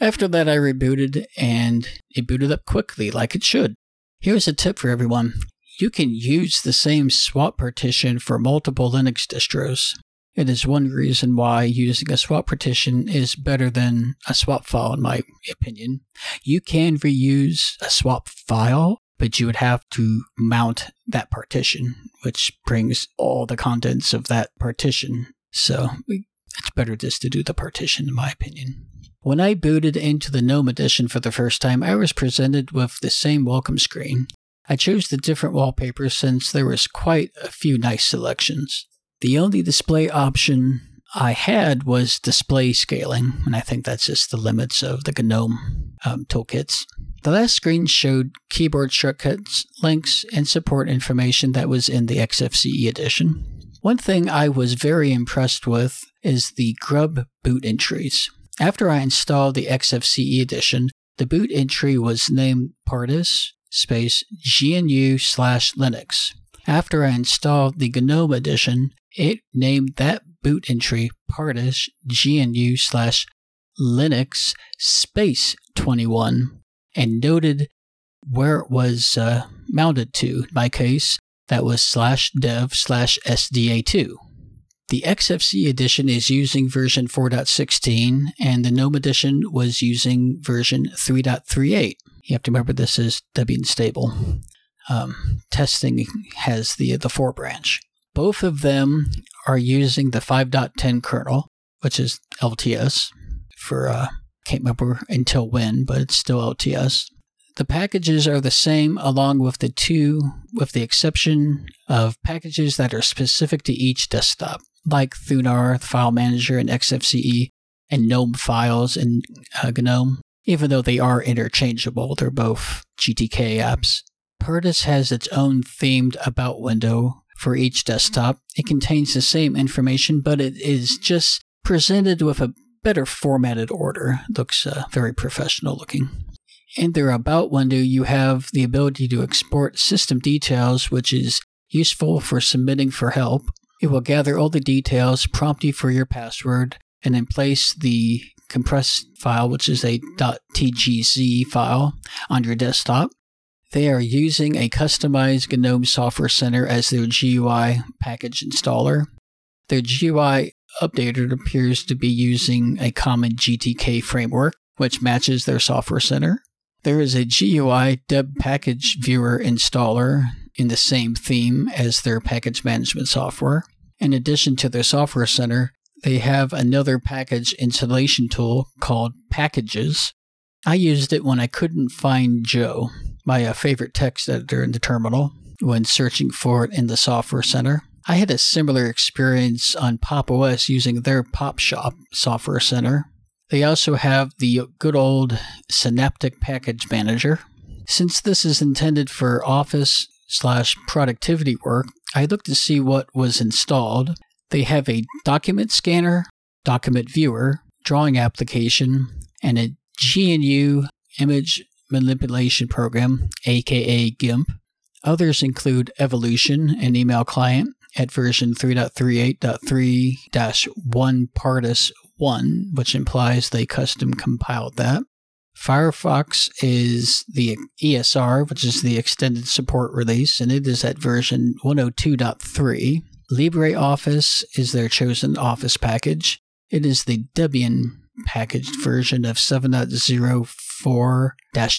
After that, I rebooted and it booted up quickly like it should. Here's a tip for everyone. You can use the same swap partition for multiple Linux distros. It is one reason why using a swap partition is better than a swap file, in my opinion. You can reuse a swap file, but you would have to mount that partition, which brings all the contents of that partition. So it's better just to do the partition, in my opinion. When I booted into the GNOME edition for the first time, I was presented with the same welcome screen. I chose the different wallpapers since there was quite a few nice selections. The only display option I had was display scaling, and I think that's just the limits of the GNOME um, toolkits. The last screen showed keyboard shortcuts, links, and support information that was in the XFCE edition. One thing I was very impressed with is the grub boot entries. After I installed the XFCE edition, the boot entry was named Pardus space GNU slash Linux. After I installed the GNOME edition, it named that boot entry Pardus GNU slash Linux space 21 and noted where it was uh, mounted to. In my case, that was slash dev slash SDA2. The XFC edition is using version 4.16 and the GNOME edition was using version 3.38. You have to remember this is Debian stable. Um, testing has the the 4 branch. Both of them are using the 5.10 kernel, which is LTS for, uh, can't remember until when, but it's still LTS. The packages are the same along with the two, with the exception of packages that are specific to each desktop, like Thunar, file manager, and XFCE, and GNOME files in uh, GNOME. Even though they are interchangeable, they're both GTK apps. Pardus has its own themed About window for each desktop. It contains the same information, but it is just presented with a better formatted order. Looks uh, very professional looking. In their About window, you have the ability to export system details, which is useful for submitting for help. It will gather all the details, prompt you for your password, and then place the compressed file, which is a .tgz file, on your desktop. They are using a customized GNOME Software Center as their GUI package installer. Their GUI updater appears to be using a common GTK framework, which matches their Software Center. There is a GUI deb package viewer installer in the same theme as their package management software. In addition to their Software Center, they have another package installation tool called Packages. I used it when I couldn't find Joe, my uh, favorite text editor in the terminal, when searching for it in the Software Center. I had a similar experience on Pop! OS using their Pop Shop Software Center. They also have the good old Synaptic Package Manager. Since this is intended for office slash productivity work, I looked to see what was installed. They have a document scanner, document viewer, drawing application, and a GNU image manipulation program, aka GIMP. Others include Evolution, an email client at version 3.38.3-1partis1, which implies they custom compiled that. Firefox is the ESR, which is the extended support release, and it is at version 102.3. LibreOffice is their chosen Office package. It is the Debian packaged version of 7.04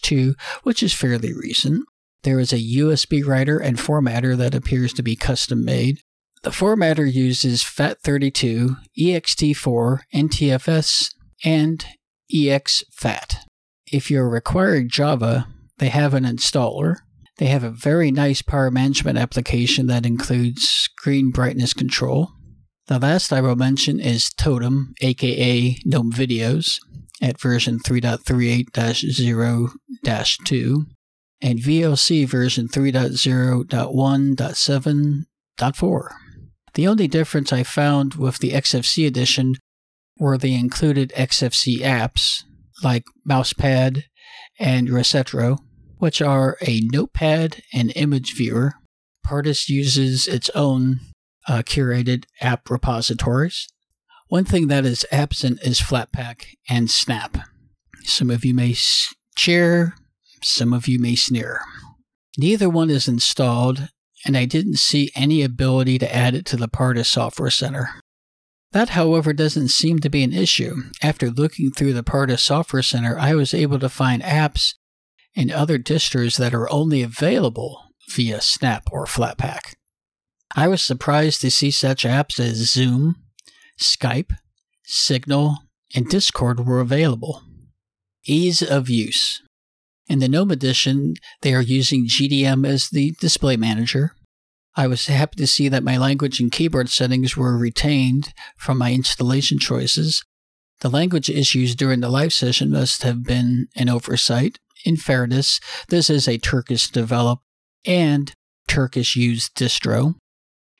2, which is fairly recent. There is a USB writer and formatter that appears to be custom made. The formatter uses FAT32, ext4, NTFS, and exFAT. If you're requiring Java, they have an installer. They have a very nice power management application that includes screen brightness control. The last I will mention is Totem, aka GNOME Videos, at version 3.38 0 and VLC version 3.0.1.7.4. The only difference I found with the XFC edition were the included XFC apps, like Mousepad and Ristretto, which are a notepad and image viewer. Pardus uses its own uh, curated app repositories. One thing that is absent is Flatpak and Snap. Some of you may cheer, some of you may sneer. Neither one is installed, and I didn't see any ability to add it to the Pardus Software Center. That, however, doesn't seem to be an issue. After looking through the Pardus Software Center, I was able to find apps and other distros that are only available via Snap or Flatpak. I was surprised to see such apps as Zoom, Skype, Signal, and Discord were available. Ease of use. In the GNOME edition, they are using GDM as the display manager. I was happy to see that my language and keyboard settings were retained from my installation choices. The language issues during the live session must have been an oversight. In fairness, this is a Turkish developed and Turkish used distro.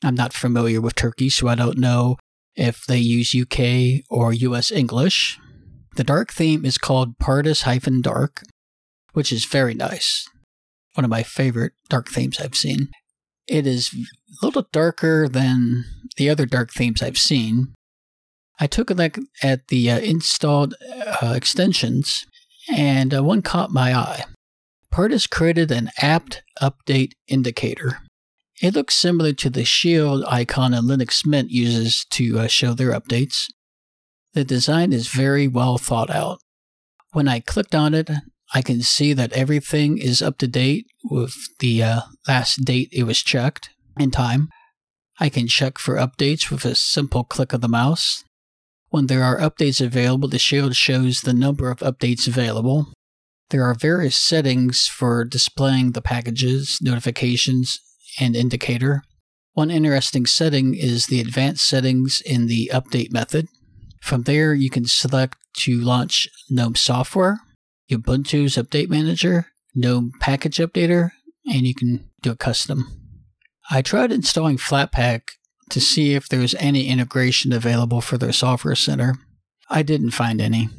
I'm not familiar with Turkey, so I don't know if they use UK or US English. The dark theme is called Pardus Dark, which is very nice. One of my favorite dark themes I've seen. It is a little darker than the other dark themes I've seen. I took a look at the uh, installed uh, extensions, and uh, one caught my eye. Pardus created an apt update indicator. It looks similar to the shield icon a Linux Mint uses to uh, show their updates. The design is very well thought out. When I clicked on it, I can see that everything is up to date with the uh, last date it was checked in time. I can check for updates with a simple click of the mouse. When there are updates available, the shield shows the number of updates available. There are various settings for displaying the packages, notifications, and indicator. One interesting setting is the advanced settings in the update method. From there, you can select to launch GNOME software, Ubuntu's Update Manager, GNOME Package Updater, and you can do a custom. I tried installing Flatpak to see if there's any integration available for their software center. I didn't find any.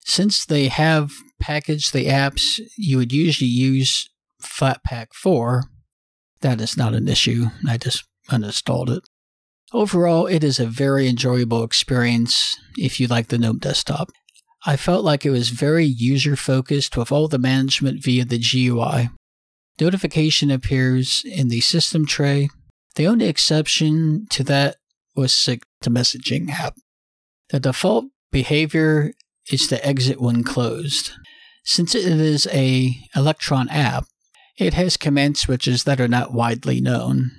Since they have packaged the apps you would usually use Flatpak for, that is not an issue. I just uninstalled it. Overall, it is a very enjoyable experience if you like the GNOME desktop. I felt like it was very user focused with all the management via the GUI. Notification appears in the system tray. The only exception to that was the messaging app. The default behavior is to exit when closed. Since it is a Electron app, it has command switches that are not widely known,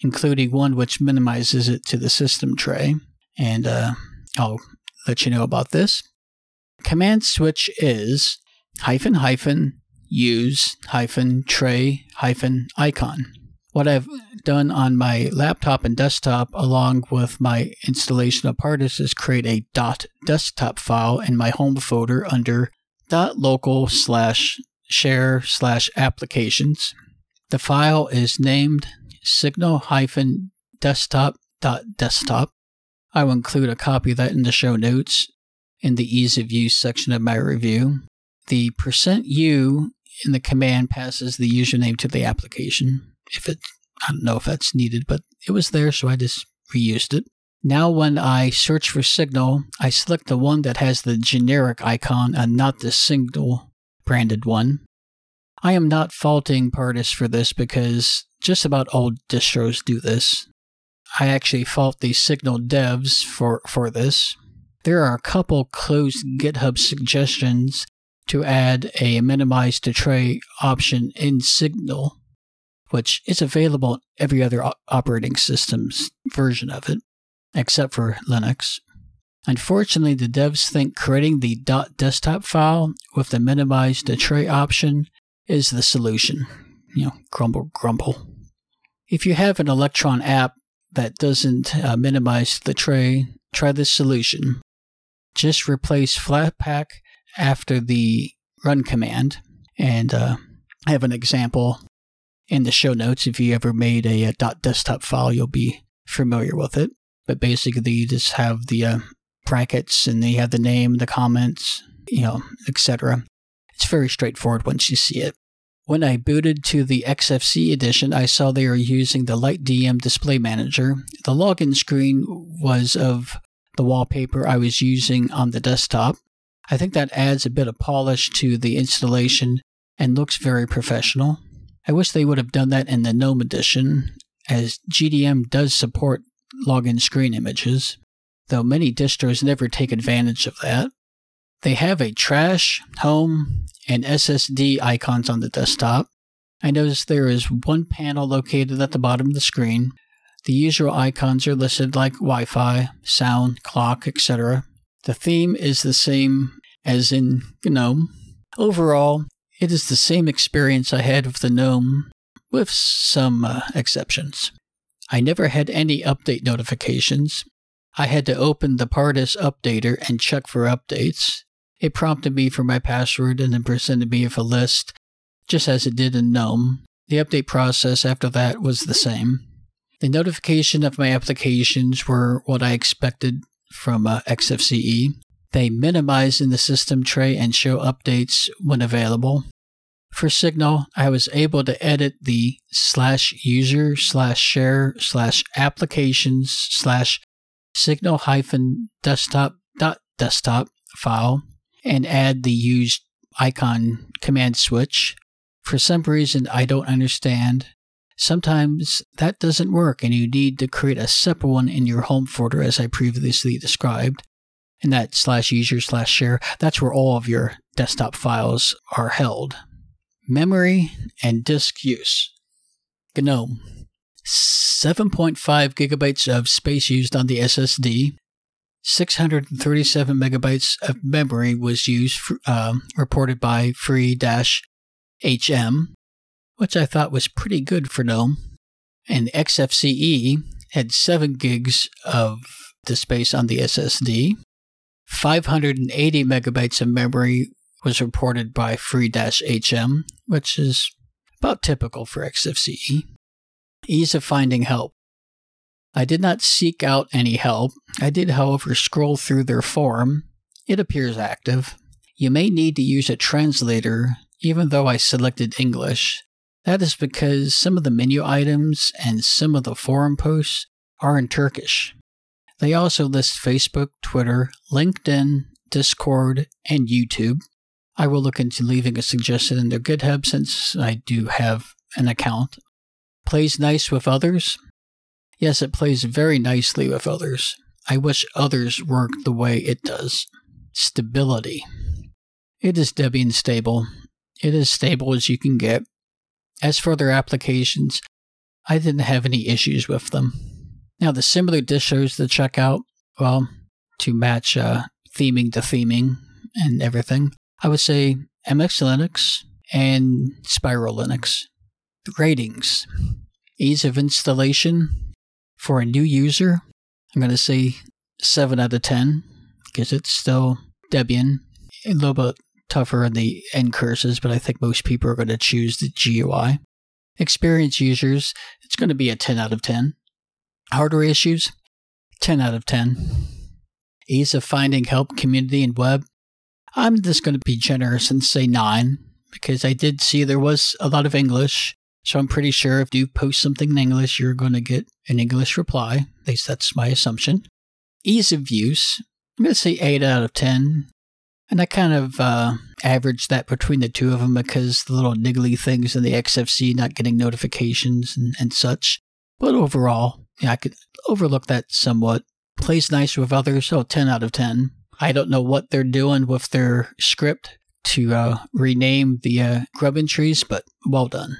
including one which minimizes it to the system tray. And uh, I'll let you know about this. Command switch is hyphen hyphen use hyphen tray hyphen icon. What I've done on my laptop and desktop, along with my installation of Pardus, is create a dot desktop file in my home folder under dot local slash share slash applications. The file is named signal hyphen desktop dot desktop. I will include a copy of that in the show notes in the ease of use section of my review. The percent %u in the command passes the username to the application. If it, I don't know if that's needed, but it was there, so I just reused it. Now, when I search for Signal, I select the one that has the generic icon and not the Signal branded one. I am not faulting Pardus for this because just about all distros do this. I actually fault the Signal devs for, for this. There are a couple closed GitHub suggestions to add a minimize to tray option in Signal, which is available in every other operating system's version of it, except for Linux. Unfortunately, the devs think creating the .desktop file with the minimize to tray option is the solution. You know, grumble, grumble. If you have an Electron app that doesn't uh, minimize the tray, try this solution. Just replace Flatpak after the run command. And uh, I have an example in the show notes. If you ever made a, a .desktop file, you'll be familiar with it. But basically, you just have the uh, brackets and they have the name, the comments, you know, etc. It's very straightforward once you see it. When I booted to the XFC edition, I saw they were using the LightDM display manager. The login screen was of the wallpaper I was using on the desktop. I think that adds a bit of polish to the installation and looks very professional. I wish they would have done that in the GNOME edition, as GDM does support login screen images, though many distros never take advantage of that. They have a trash, home, and SSD icons on the desktop. I noticed there is one panel located at the bottom of the screen. The usual icons are listed like Wi Fi, sound, clock, etc. The theme is the same as in GNOME. Overall, it is the same experience I had with the GNOME, with some uh, exceptions. I never had any update notifications. I had to open the Pardus updater and check for updates. It prompted me for my password and then presented me with a list, just as it did in GNOME. The update process after that was the same. The notification of my applications were what I expected from uh, XFCE. They minimize in the system tray and show updates when available. For Signal, I was able to edit the slash user slash share slash applications slash signal hyphen desktop dot desktop file and add the used icon command switch. For some reason I don't understand, sometimes that doesn't work and you need to create a separate one in your home folder as I previously described. And that slash user slash share, that's where all of your desktop files are held. Memory and disk use. GNOME. 7.5 gigabytes of space used on the SSD, 637 megabytes of memory was used, uh, reported by free-hm, which I thought was pretty good for GNOME. And XFCE had 7 gigs of the space on the SSD. 580 megabytes of memory was reported by free-hm, which is about typical for XFCE. Ease of finding help. I did not seek out any help. I did, however, scroll through their forum. It appears active. You may need to use a translator, even though I selected English. That is because some of the menu items and some of the forum posts are in Turkish. They also list Facebook, Twitter, LinkedIn, Discord, and YouTube. I will look into leaving a suggestion in their GitHub since I do have an account. Plays nice with others. Yes, it plays very nicely with others. I wish others worked the way it does. Stability. It is Debian stable. It is stable as you can get. As for their applications, I didn't have any issues with them. Now, the similar distros to check out, well, to match uh, theming to theming and everything, I would say MX Linux and Spiral Linux. The ratings. Ease of installation for a new user, I'm going to say 7 out of 10 because it's still Debian. A little bit tougher in the ncurses, but I think most people are going to choose the GUI. Experienced users, it's going to be a 10 out of 10. Hardware issues, 10 out of 10. Ease of finding help, community, and web, I'm just going to be generous and say 9 because I did see there was a lot of English. So I'm pretty sure if you post something in English, you're going to get an English reply. At least that's my assumption. Ease of use, I'm going to say 8 out of 10. And I kind of uh, averaged that between the two of them because the little niggly things in the XFC not getting notifications and, and such. But overall, yeah, I could overlook that somewhat. Plays nice with others, so 10 out of 10. I don't know what they're doing with their script to uh, rename the uh, grub entries, but well done.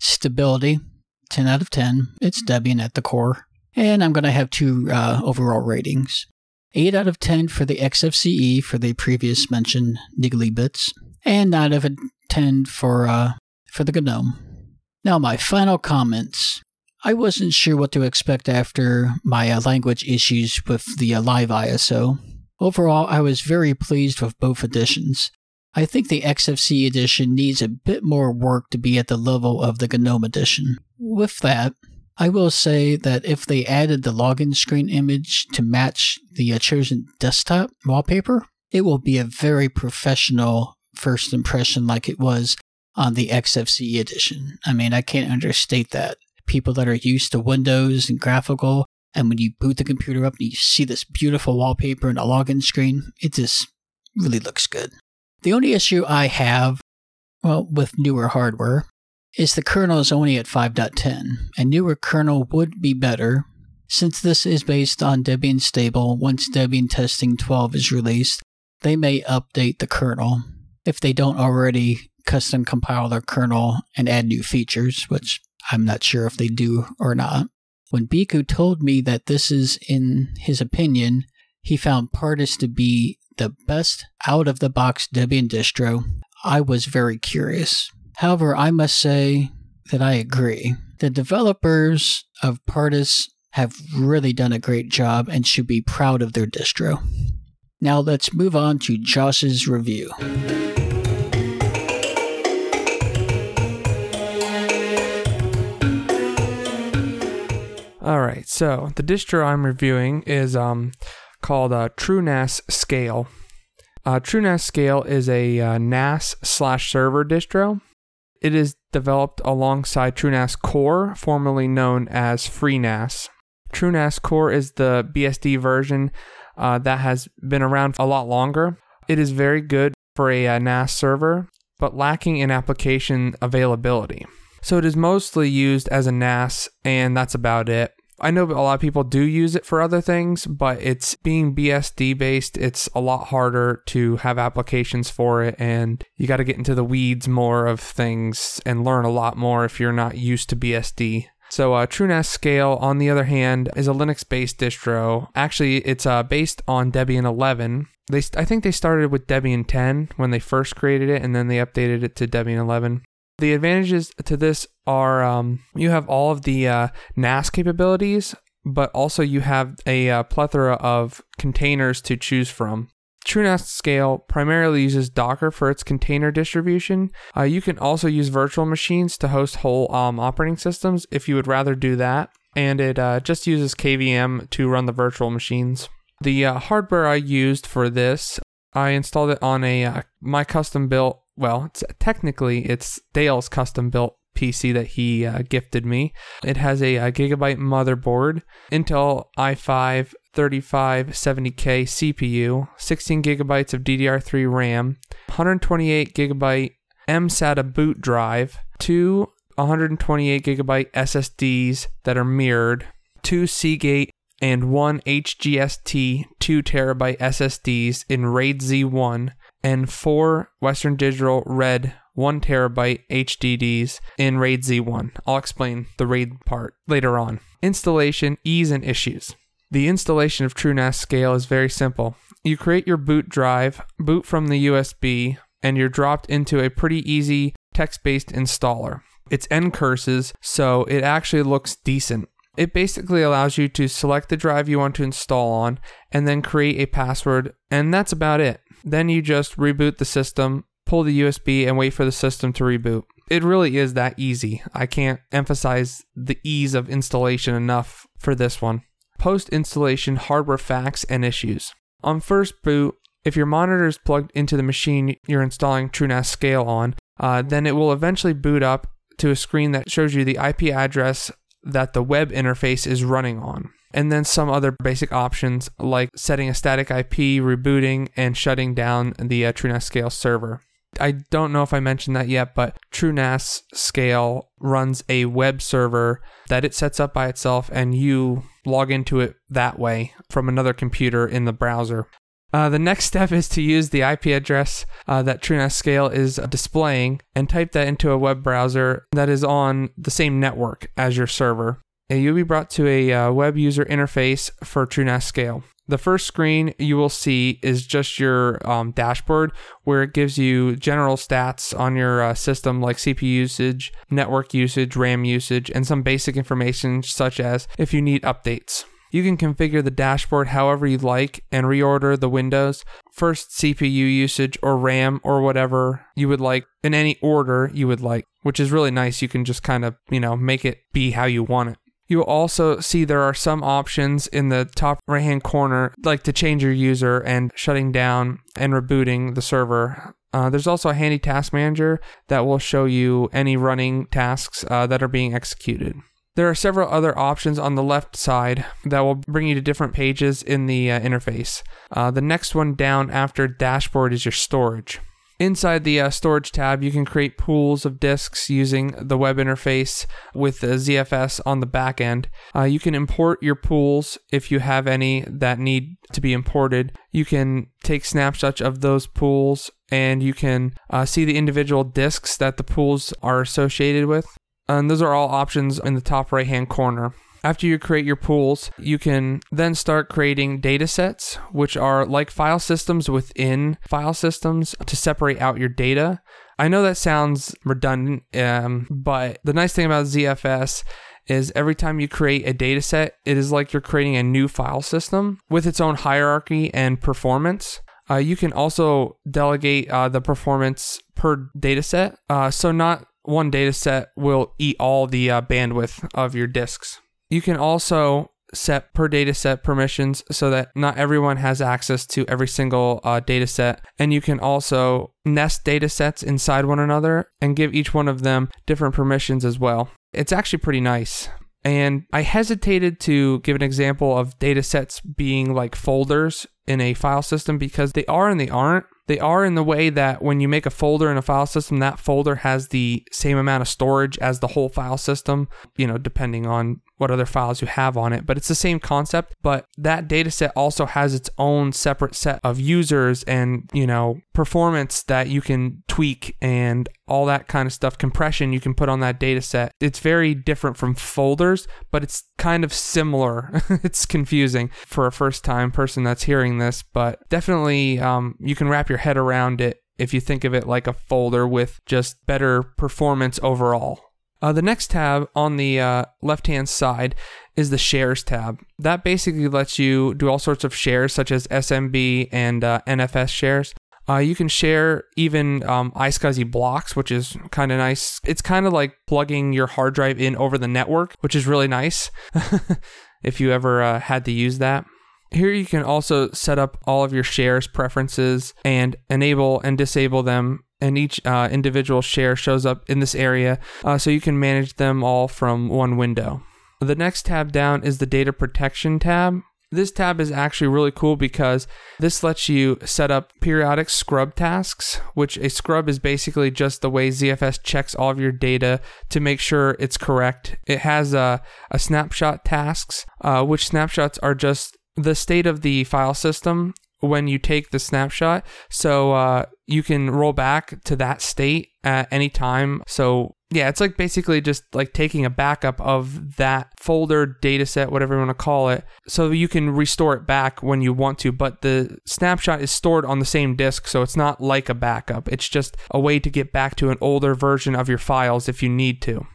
Stability, 10 out of 10. It's Debian at the core. And I'm going to have two uh, overall ratings. 8 out of 10 for the XFCE for the previous mentioned niggly bits, and 9 out of 10 for, uh, for the GNOME. Now, my final comments. I wasn't sure what to expect after my uh, language issues with the uh, live ISO. Overall, I was very pleased with both editions. I think the XFC edition needs a bit more work to be at the level of the GNOME edition. With that, I will say that if they added the login screen image to match the uh, chosen desktop wallpaper, it will be a very professional first impression like it was on the XFCE edition. I mean, I can't understate that. People that are used to Windows and graphical, and when you boot the computer up and you see this beautiful wallpaper and a login screen, it just really looks good. The only issue I have, well, with newer hardware is the kernel is only at 5.10. A newer kernel would be better since this is based on Debian stable. Once Debian testing 12 is released, they may update the kernel if they don't already custom compile their kernel and add new features, which I'm not sure if they do or not. When Biku told me that this is, in his opinion, he found Pardus to be the best out of the box Debian distro, I was very curious. However, I must say that I agree. The developers of Pardus have really done a great job and should be proud of their distro. Now let's move on to Josh's review. All right, so the distro I'm reviewing is um, called uh, TrueNAS Scale. Uh, TrueNAS Scale is a uh, NAS slash server distro. It is developed alongside TrueNAS Core, formerly known as FreeNAS. TrueNAS Core is the BSD version uh, that has been around a lot longer. It is very good for a, a uh, NAS server, but lacking in application availability. So it is mostly used as a NAS, and that's about it. I know a lot of people do use it for other things, but it's being BSD based, it's a lot harder to have applications for it, and you got to get into the weeds more of things and learn a lot more if you're not used to BSD. So, uh, TrueNAS Scale, on the other hand, is a Linux-based distro. Actually, it's uh, based on Debian 11. They, I think they started with Debian 10 when they first created it, and then they updated it to Debian 11. The advantages to this are um, you have all of the uh, NAS capabilities, but also you have a uh, plethora of containers to choose from. TrueNAS Scale primarily uses Docker for its container distribution. Uh, you can also use virtual machines to host whole um, operating systems if you would rather do that. And it uh, just uses KVM to run the virtual machines. The uh, hardware I used for this, I installed it on a uh, my custom built. Well, it's, technically it's Dale's custom built PC that he uh, gifted me. It has a, a, gigabyte motherboard, Intel i5 3570K CPU, 16 gigabytes of DDR3 RAM, 128 gigabyte mSATA boot drive, two 128 gigabyte SSDs that are mirrored, two Seagate and one HGST 2 terabyte SSDs in RAID Z1, and four Western Digital Red 1 terabyte HDDs in RAID Z1. I'll explain the RAID part later on. Installation, ease, and issues. The installation of TrueNAS Scale is very simple. You create your boot drive, boot from the USB, and you're dropped into a pretty easy text based installer. It's N curses, so it actually looks decent. It basically allows you to select the drive you want to install on and then create a password, and that's about it. Then you just reboot the system, pull the USB, and wait for the system to reboot. It really is that easy. I can't emphasize the ease of installation enough for this one. Post installation hardware facts and issues. On first boot, if your monitor is plugged into the machine you're installing TrueNAS Scale on, uh, then it will eventually boot up to a screen that shows you the IP address that the web interface is running on. And then some other basic options like setting a static IP, rebooting, and shutting down the uh, TrueNAS Scale server. I don't know if I mentioned that yet, but TrueNAS Scale runs a web server that it sets up by itself, and you log into it that way from another computer in the browser. Uh, the next step is to use the IP address uh, that TrueNAS Scale is displaying and type that into a web browser that is on the same network as your server. And you'll be brought to a uh, web user interface for TrueNAS Scale. The first screen you will see is just your um, dashboard where it gives you general stats on your uh, system like CPU usage, network usage, RAM usage, and some basic information such as if you need updates. You can configure the dashboard however you like and reorder the windows, first CPU usage or RAM or whatever you would like in any order you would like, which is really nice. You can just kind of, you know, make it be how you want it. You'll also see there are some options in the top right hand corner, like to change your user and shutting down and rebooting the server. Uh, there's also a handy task manager that will show you any running tasks uh, that are being executed. There are several other options on the left side that will bring you to different pages in the uh, interface. Uh, the next one down after dashboard is your storage. Inside the uh, storage tab, you can create pools of disks using the web interface with the ZFS on the back end. Uh, you can import your pools if you have any that need to be imported. You can take snapshots of those pools and you can uh, see the individual disks that the pools are associated with. And those are all options in the top right hand corner. After you create your pools, you can then start creating data sets, which are like file systems within file systems to separate out your data. I know that sounds redundant, um, but the nice thing about ZFS is every time you create a data set, it is like you're creating a new file system with its own hierarchy and performance. Uh, you can also delegate uh, the performance per data set. Uh, so, not one data set will eat all the uh, bandwidth of your disks. You can also set per data set permissions so that not everyone has access to every single uh, data set. And you can also nest data sets inside one another and give each one of them different permissions as well. It's actually pretty nice. And I hesitated to give an example of data sets being like folders in a file system because they are and they aren't. They are in the way that when you make a folder in a file system, that folder has the same amount of storage as the whole file system, you know, depending on what other files you have on it, but it's the same concept. But that data set also has its own separate set of users and, you know, performance that you can tweak and all that kind of stuff. Compression you can put on that data set. It's very different from folders, but it's kind of similar. it's confusing for a first time person that's hearing this, but definitely um, you can wrap your head around it if you think of it like a folder with just better performance overall. Uh, the next tab on the uh, left hand side is the shares tab. That basically lets you do all sorts of shares, such as SMB and uh, NFS shares. Uh, you can share even um, iSCSI blocks, which is kind of nice. It's kind of like plugging your hard drive in over the network, which is really nice if you ever uh, had to use that. Here you can also set up all of your shares preferences and enable and disable them and each uh, individual share shows up in this area uh, so you can manage them all from one window. The next tab down is the data protection tab. This tab is actually really cool because this lets you set up periodic scrub tasks, which a scrub is basically just the way ZFS checks all of your data to make sure it's correct. It has a, a snapshot tasks, uh, which snapshots are just the state of the file system when you take the snapshot. So uh, you can roll back to that state at any time. So yeah, it's like basically just like taking a backup of that folder, data set, whatever you want to call it, so you can restore it back when you want to. But the snapshot is stored on the same disk, so it's not like a backup. It's just a way to get back to an older version of your files if you need to.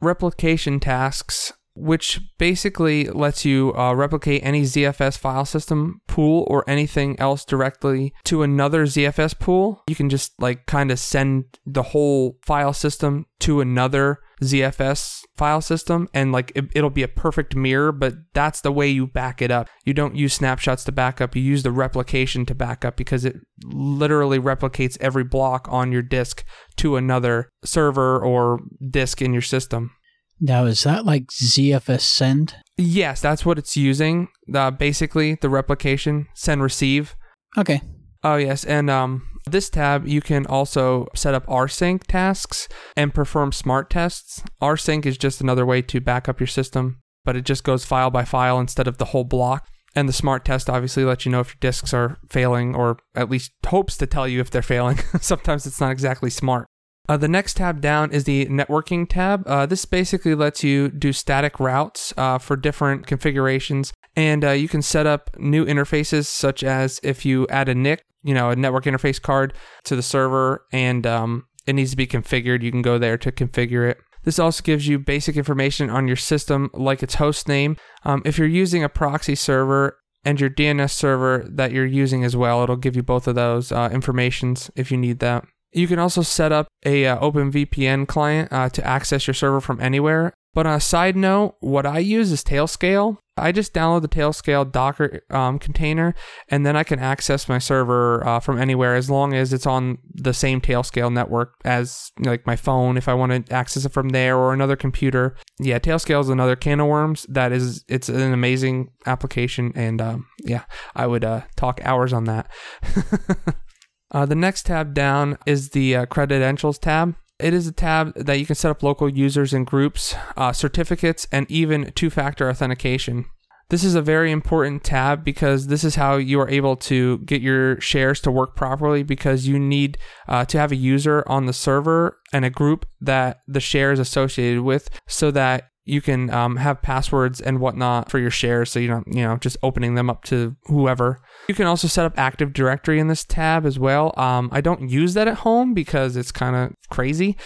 Replication tasks which basically lets you uh, replicate any ZFS file system pool or anything else directly to another ZFS pool. You can just like kind of send the whole file system to another ZFS file system and like it, will be a perfect mirror, but that's the way you back it up. You don't use snapshots to back up, you use the replication to back up because it literally replicates every block on your disk to another server or disk in your system. Now, is that like ZFS send? Yes, that's what it's using. Uh, basically, the replication send receive. Okay. Oh yes, and um, this tab you can also set up rsync tasks and perform smart tests. rsync is just another way to back up your system, but it just goes file by file instead of the whole block. And the smart test obviously lets you know if your disks are failing, or at least hopes to tell you if they're failing. Sometimes it's not exactly smart. Uh, the next tab down is the networking tab. Uh, this basically lets you do static routes uh, for different configurations, and uh, you can set up new interfaces, such as if you add a NIC, you know, a network interface card to the server, and um, it needs to be configured. You can go there to configure it. This also gives you basic information on your system, like its host name. Um, if you're using a proxy server and your DNS server that you're using as well, it'll give you both of those uh, informations if you need that. You can also set up a uh, OpenVPN client uh, to access your server from anywhere. But on a side note, what I use is Tailscale. I just download the Tailscale Docker um, container, and then I can access my server uh, from anywhere as long as it's on the same Tailscale network as like my phone. If I want to access it from there or another computer, yeah, Tailscale is another can of worms. That is, it's an amazing application, and um, yeah, I would uh, talk hours on that. Uh, the next tab down is the uh, credentials tab. It is a tab that you can set up local users and groups, uh, certificates, and even two factor authentication. This is a very important tab because this is how you are able to get your shares to work properly because you need uh, to have a user on the server and a group that the share is associated with so that you can um, have passwords and whatnot for your shares so you don't you know just opening them up to whoever you can also set up active directory in this tab as well um, i don't use that at home because it's kind of crazy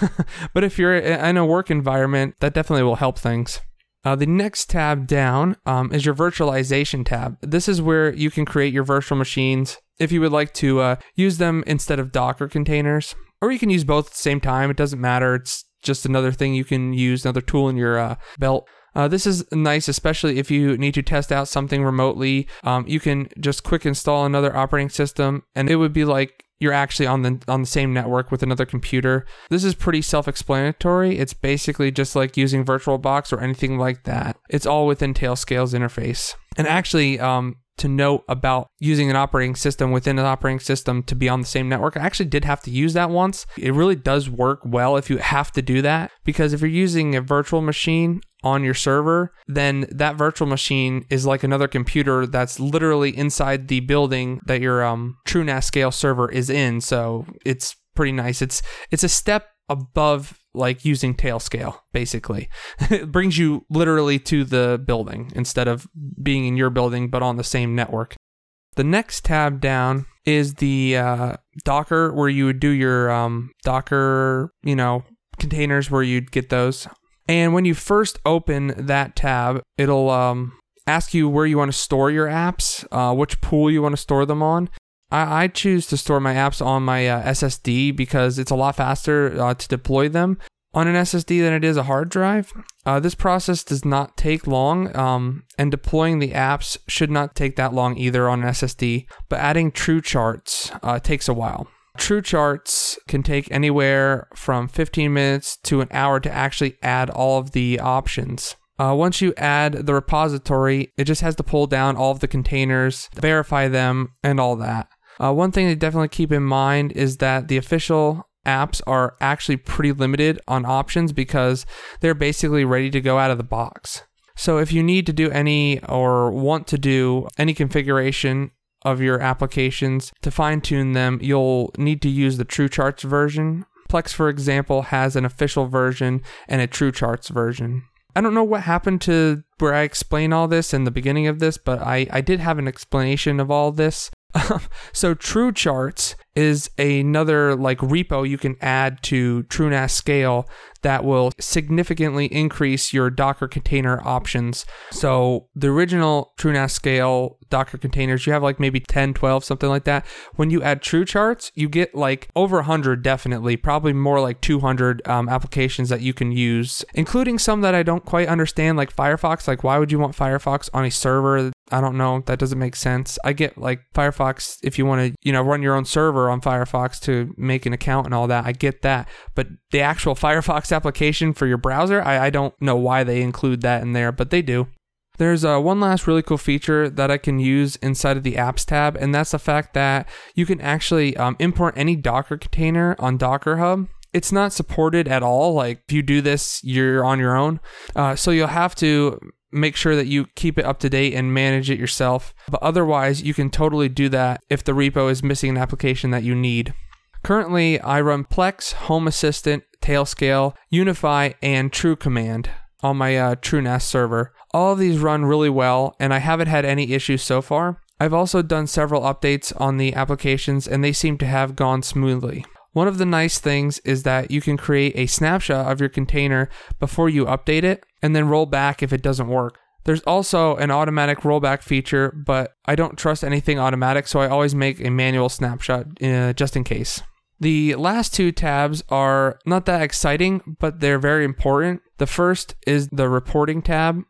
but if you're in a work environment that definitely will help things uh, the next tab down um, is your virtualization tab. This is where you can create your virtual machines if you would like to uh, use them instead of Docker containers, or you can use both at the same time. It doesn't matter. It's just another thing you can use, another tool in your uh, belt. Uh, this is nice, especially if you need to test out something remotely. Um, you can just quick install another operating system, and it would be like you're actually on the on the same network with another computer. This is pretty self-explanatory. It's basically just like using VirtualBox or anything like that. It's all within Tailscale's interface. And actually, um, to know about using an operating system within an operating system to be on the same network. I actually did have to use that once. It really does work well if you have to do that because if you're using a virtual machine on your server, then that virtual machine is like another computer that's literally inside the building that your um, TrueNAS scale server is in. So it's pretty nice. It's it's a step above like using Tailscale basically it brings you literally to the building instead of being in your building but on the same network the next tab down is the uh, docker where you would do your um, docker you know containers where you'd get those. And when you first open that tab, it'll um, ask you where you want to store your apps, uh, which pool you want to store them on. I, I choose to store my apps on my uh, SSD because it's a lot faster uh, to deploy them on an SSD than it is a hard drive. Uh, this process does not take long, um, and deploying the apps should not take that long either on an SSD. But adding True Charts uh, takes a while. True Charts can take anywhere from 15 minutes to an hour to actually add all of the options. Uh, once you add the repository, it just has to pull down all of the containers, verify them, and all that. Uh, one thing to definitely keep in mind is that the official apps are actually pretty limited on options because they're basically ready to go out of the box. So if you need to do any or want to do any configuration of your applications to fine tune them, you'll need to use the True Charts version. Plex, for example, has an official version and a True Charts version. I don't know what happened to where I explain all this in the beginning of this, but I, I did have an explanation of all this. so True Charts is another like repo you can add to TrueNAS Scale that will significantly increase your Docker container options. So the original TrueNAS Scale Docker containers, you have like maybe 10, 12, something like that. When you add True Charts, you get like over 100 definitely, probably more like 200 um, applications that you can use, including some that I don't quite understand, like Firefox. Like, why would you want Firefox on a server? I don't know. That doesn't make sense. I get like Firefox if you want to, you know, run your own server on Firefox to make an account and all that. I get that. But the actual Firefox application for your browser, I, I don't know why they include that in there, but they do. There's uh, one last really cool feature that I can use inside of the apps tab, and that's the fact that you can actually um, import any Docker container on Docker Hub. It's not supported at all. Like if you do this, you're on your own. Uh, so you'll have to make sure that you keep it up to date and manage it yourself. But otherwise, you can totally do that if the repo is missing an application that you need. Currently, I run Plex, Home Assistant, Tailscale, UniFi, and True Command on my uh, TrueNAS server. All of these run really well, and I haven't had any issues so far. I've also done several updates on the applications, and they seem to have gone smoothly. One of the nice things is that you can create a snapshot of your container before you update it, and then roll back if it doesn't work. There's also an automatic rollback feature, but I don't trust anything automatic, so I always make a manual snapshot uh, just in case. The last two tabs are not that exciting, but they're very important. The first is the reporting tab,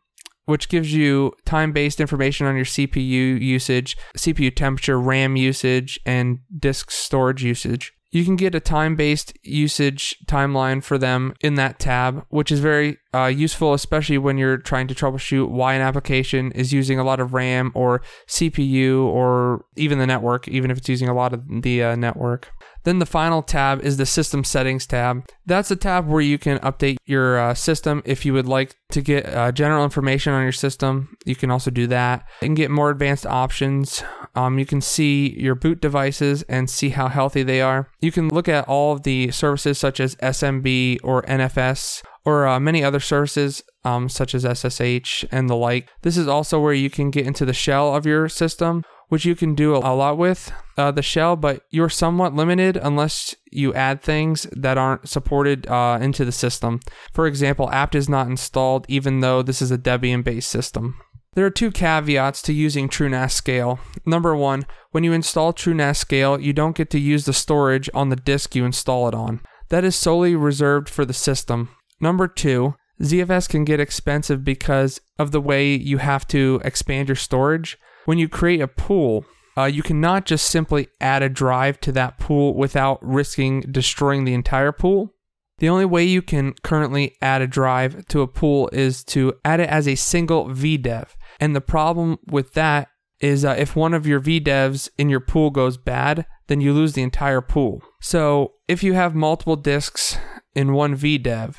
which gives you time based information on your CPU usage, CPU temperature, RAM usage, and disk storage usage. You can get a time based usage timeline for them in that tab, which is very uh, useful, especially when you're trying to troubleshoot why an application is using a lot of RAM or CPU or even the network, even if it's using a lot of the uh, network. Then the final tab is the system settings tab. That's a tab where you can update your uh, system if you would like to get uh, general information on your system. You can also do that and get more advanced options. Um, you can see your boot devices and see how healthy they are. You can look at all of the services such as SMB or NFS or uh, many other services um, such as SSH and the like. This is also where you can get into the shell of your system which you can do a lot with uh, the shell, but you're somewhat limited unless you add things that aren't supported uh, into the system. For example, apt is not installed even though this is a Debian based system. There are two caveats to using TrueNAS Scale. Number one, when you install TrueNAS Scale, you don't get to use the storage on the disk you install it on. That is solely reserved for the system. Number two, ZFS can get expensive because of the way you have to expand your storage when you create a pool, uh, you cannot just simply add a drive to that pool without risking destroying the entire pool. The only way you can currently add a drive to a pool is to add it as a single VDEV. And the problem with that is uh, if one of your VDEVs in your pool goes bad, then you lose the entire pool. So if you have multiple disks in one VDEV,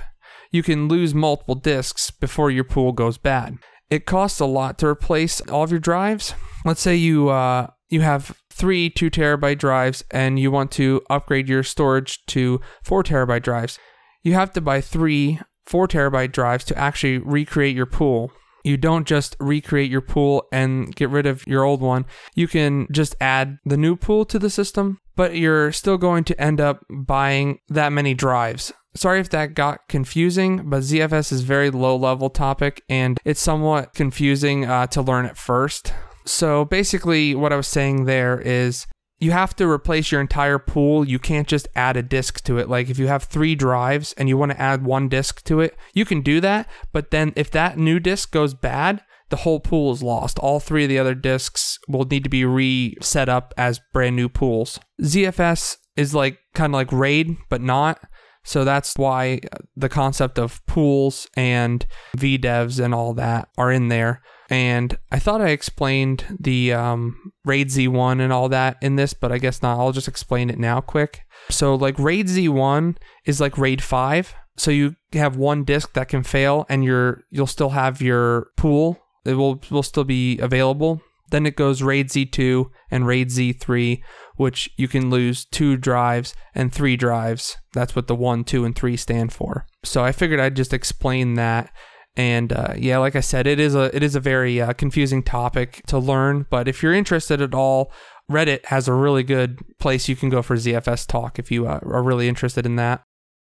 you can lose multiple disks before your pool goes bad it costs a lot to replace all of your drives. Let's say you uh, you have three two terabyte drives and you want to upgrade your storage to four terabyte drives. You have to buy three four terabyte drives to actually recreate your pool. You don't just recreate your pool and get rid of your old one. You can just add the new pool to the system, but you're still going to end up buying that many drives. Sorry if that got confusing, but ZFS is very low level topic and it's somewhat confusing uh, to learn at first. So basically, what I was saying there is you have to replace your entire pool. You can't just add a disk to it. Like if you have three drives and you want to add one disk to it, you can do that. But then if that new disk goes bad, the whole pool is lost. All three of the other disks will need to be reset up as brand new pools. ZFS is like kind of like RAID, but not. So that's why the concept of pools and VDEVs and all that are in there. And I thought I explained the um, RAID Z1 and all that in this, but I guess not. I'll just explain it now quick. So, like RAID Z1 is like RAID 5. So you have one disk that can fail, and you're you'll still have your pool. It will will still be available. Then it goes RAID Z2 and RAID Z3, which you can lose two drives and three drives. That's what the one, two, and three stand for. So I figured I'd just explain that and uh, yeah, like I said, it is a it is a very uh, confusing topic to learn. But if you're interested at all, Reddit has a really good place you can go for ZFS talk if you uh, are really interested in that.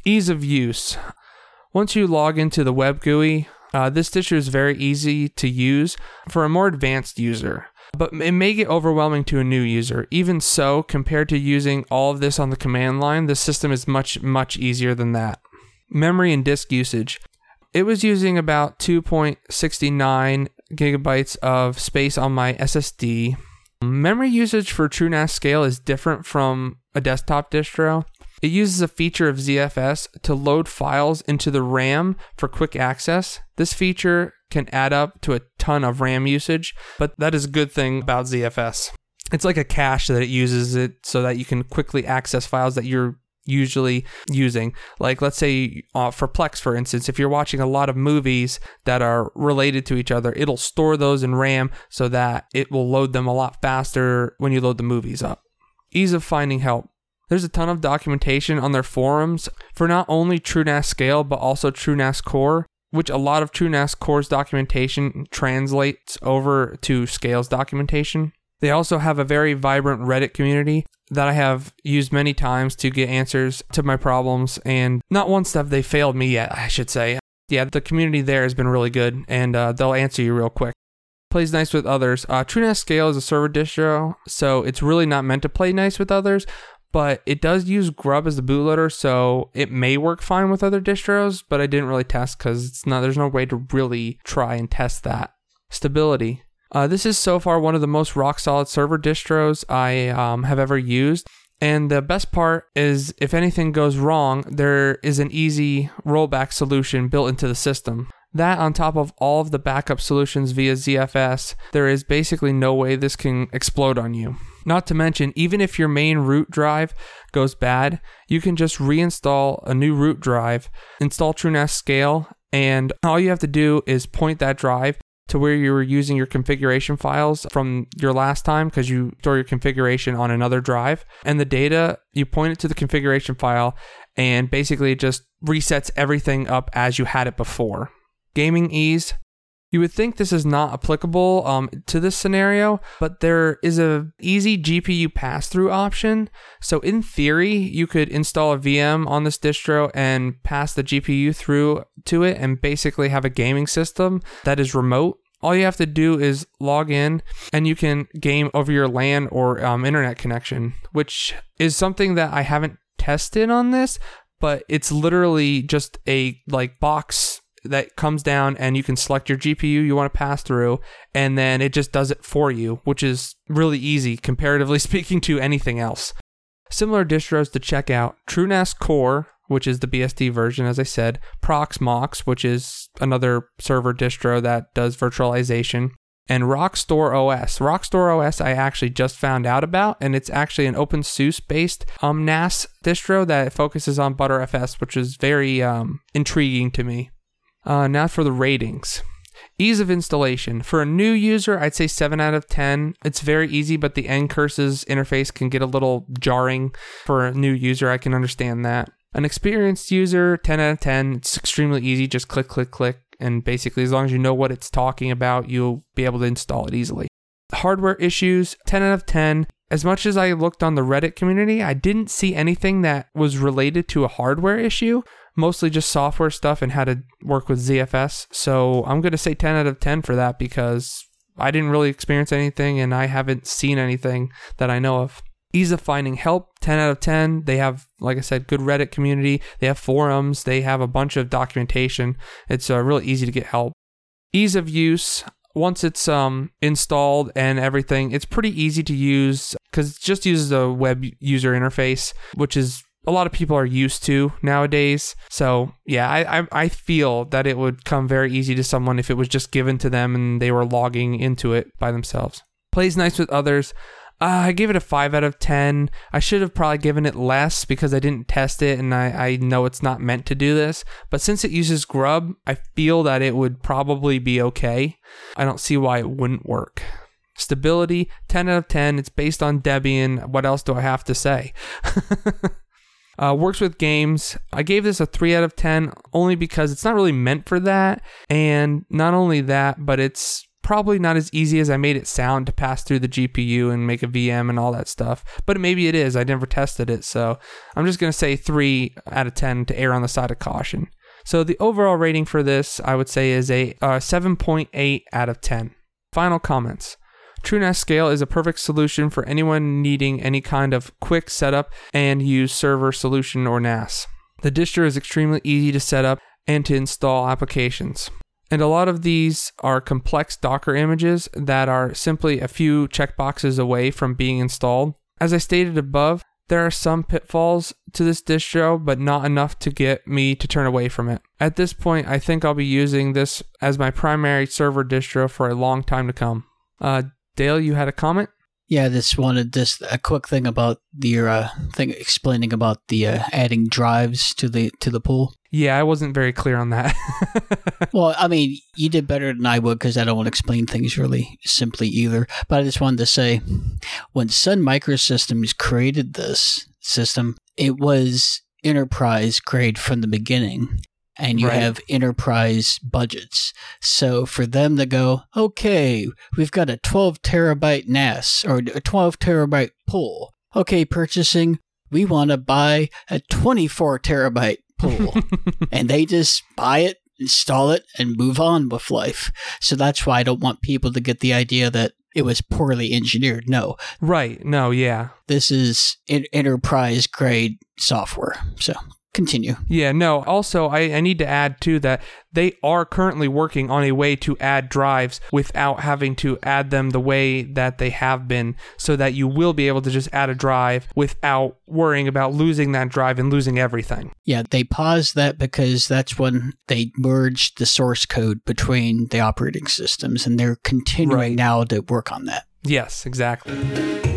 Ease of use. Once you log into the web GUI, uh, this distro is very easy to use for a more advanced user. But it may get overwhelming to a new user. Even so, compared to using all of this on the command line, the system is much, much easier than that. Memory and disk usage. It was using about 2.69 gigabytes of space on my SSD. Memory usage for TrueNAS Scale is different from a desktop distro. It uses a feature of ZFS to load files into the RAM for quick access. This feature can add up to a ton of RAM usage, but that is a good thing about ZFS. It's like a cache that it uses it so that you can quickly access files that you're usually using. Like, let's say uh, for Plex, for instance, if you're watching a lot of movies that are related to each other, it'll store those in RAM so that it will load them a lot faster when you load the movies up. Ease of finding help. There's a ton of documentation on their forums for not only TrueNAS Scale, but also TrueNAS Core, which a lot of TrueNAS Core's documentation translates over to Scale's documentation. They also have a very vibrant Reddit community that I have used many times to get answers to my problems, and not once have they failed me yet, I should say. Yeah, the community there has been really good, and uh, they'll answer you real quick. Plays nice with others. Uh, TrueNAS Scale is a server distro, so it's really not meant to play nice with others, but it does use Grub as the bootloader, so it may work fine with other distros, but I didn't really test because it's not. There's no way to really try and test that. Stability. Uh, this is so far one of the most rock solid server distros I um, have ever used. And the best part is, if anything goes wrong, there is an easy rollback solution built into the system. That, on top of all of the backup solutions via ZFS, there is basically no way this can explode on you. Not to mention, even if your main root drive goes bad, you can just reinstall a new root drive, install TrueNAS Scale, and all you have to do is point that drive to where you were using your configuration files from your last time because you store your configuration on another drive. And the data, you point it to the configuration file and basically it just resets everything up as you had it before. Gaming ease. You would think this is not applicable um, to this scenario, but there is a easy GPU pass-through option. So in theory, you could install a VM on this distro and pass the GPU through to it and basically have a gaming system that is remote all you have to do is log in and you can game over your LAN or um, internet connection, which is something that I haven't tested on this, but it's literally just a like box that comes down and you can select your GPU you want to pass through and then it just does it for you, which is really easy comparatively speaking to anything else. Similar distros to check out TrueNAS Core, which is the BSD version, as I said, Proxmox, which is another server distro that does virtualization, and Rockstor OS. Rockstor OS I actually just found out about, and it's actually an OpenSUSE based um, NAS distro that focuses on Btrfs, which is very um, intriguing to me. Uh, now for the ratings. Ease of installation. For a new user, I'd say 7 out of 10. It's very easy, but the ncurses interface can get a little jarring for a new user. I can understand that. An experienced user, 10 out of 10. It's extremely easy. Just click, click, click. And basically, as long as you know what it's talking about, you'll be able to install it easily. Hardware issues, 10 out of 10. As much as I looked on the Reddit community, I didn't see anything that was related to a hardware issue. Mostly just software stuff and how to work with ZFS. So I'm going to say 10 out of 10 for that because I didn't really experience anything and I haven't seen anything that I know of. Ease of finding help, 10 out of 10. They have, like I said, good Reddit community. They have forums. They have a bunch of documentation. It's uh, really easy to get help. Ease of use, once it's um, installed and everything, it's pretty easy to use because it just uses a web user interface, which is a lot of people are used to nowadays. So yeah, I, I, I feel that it would come very easy to someone if it was just given to them and they were logging into it by themselves. Plays nice with others. Uh, I gave it a 5 out of 10. I should have probably given it less because I didn't test it and I, I know it's not meant to do this. But since it uses Grub, I feel that it would probably be okay. I don't see why it wouldn't work. Stability, 10 out of 10. It's based on Debian. What else do I have to say? Uh, works with games. I gave this a 3 out of 10 only because it's not really meant for that. And not only that, but it's probably not as easy as I made it sound to pass through the GPU and make a VM and all that stuff. But maybe it is. I never tested it. So I'm just going to say 3 out of 10 to err on the side of caution. So the overall rating for this, I would say, is a uh, 7.8 out of 10. Final comments. TrueNAS Scale is a perfect solution for anyone needing any kind of quick setup and use server solution or NAS. The distro is extremely easy to set up and to install applications. And a lot of these are complex Docker images that are simply a few checkboxes away from being installed. As I stated above, there are some pitfalls to this distro, but not enough to get me to turn away from it. At this point, I think I'll be using this as my primary server distro for a long time to come. Uh, Dale, you had a comment? Yeah, this wanted just a quick thing about the uh, thing explaining about the uh, adding drives to the to the pool. Yeah, I wasn't very clear on that. well, I mean, you did better than I would because I don't want to explain things really simply either. But I just wanted to say, when Sun Microsystems created this system, it was enterprise grade from the beginning and you right. have enterprise budgets. So for them to go, okay, we've got a 12 terabyte NAS or a 12 terabyte pool. Okay, purchasing, we want to buy a 24 terabyte pool. and they just buy it, install it, and move on with life. So that's why I don't want people to get the idea that it was poorly engineered. No. Right. No, yeah. This is enterprise grade software. So continue. Yeah, no. Also, I, I need to add too that they are currently working on a way to add drives without having to add them the way that they have been, so that you will be able to just add a drive without worrying about losing that drive and losing everything. Yeah, they paused that because that's when they merged the source code between the operating systems, and they're continuing right. now to work on that. Yes, exactly.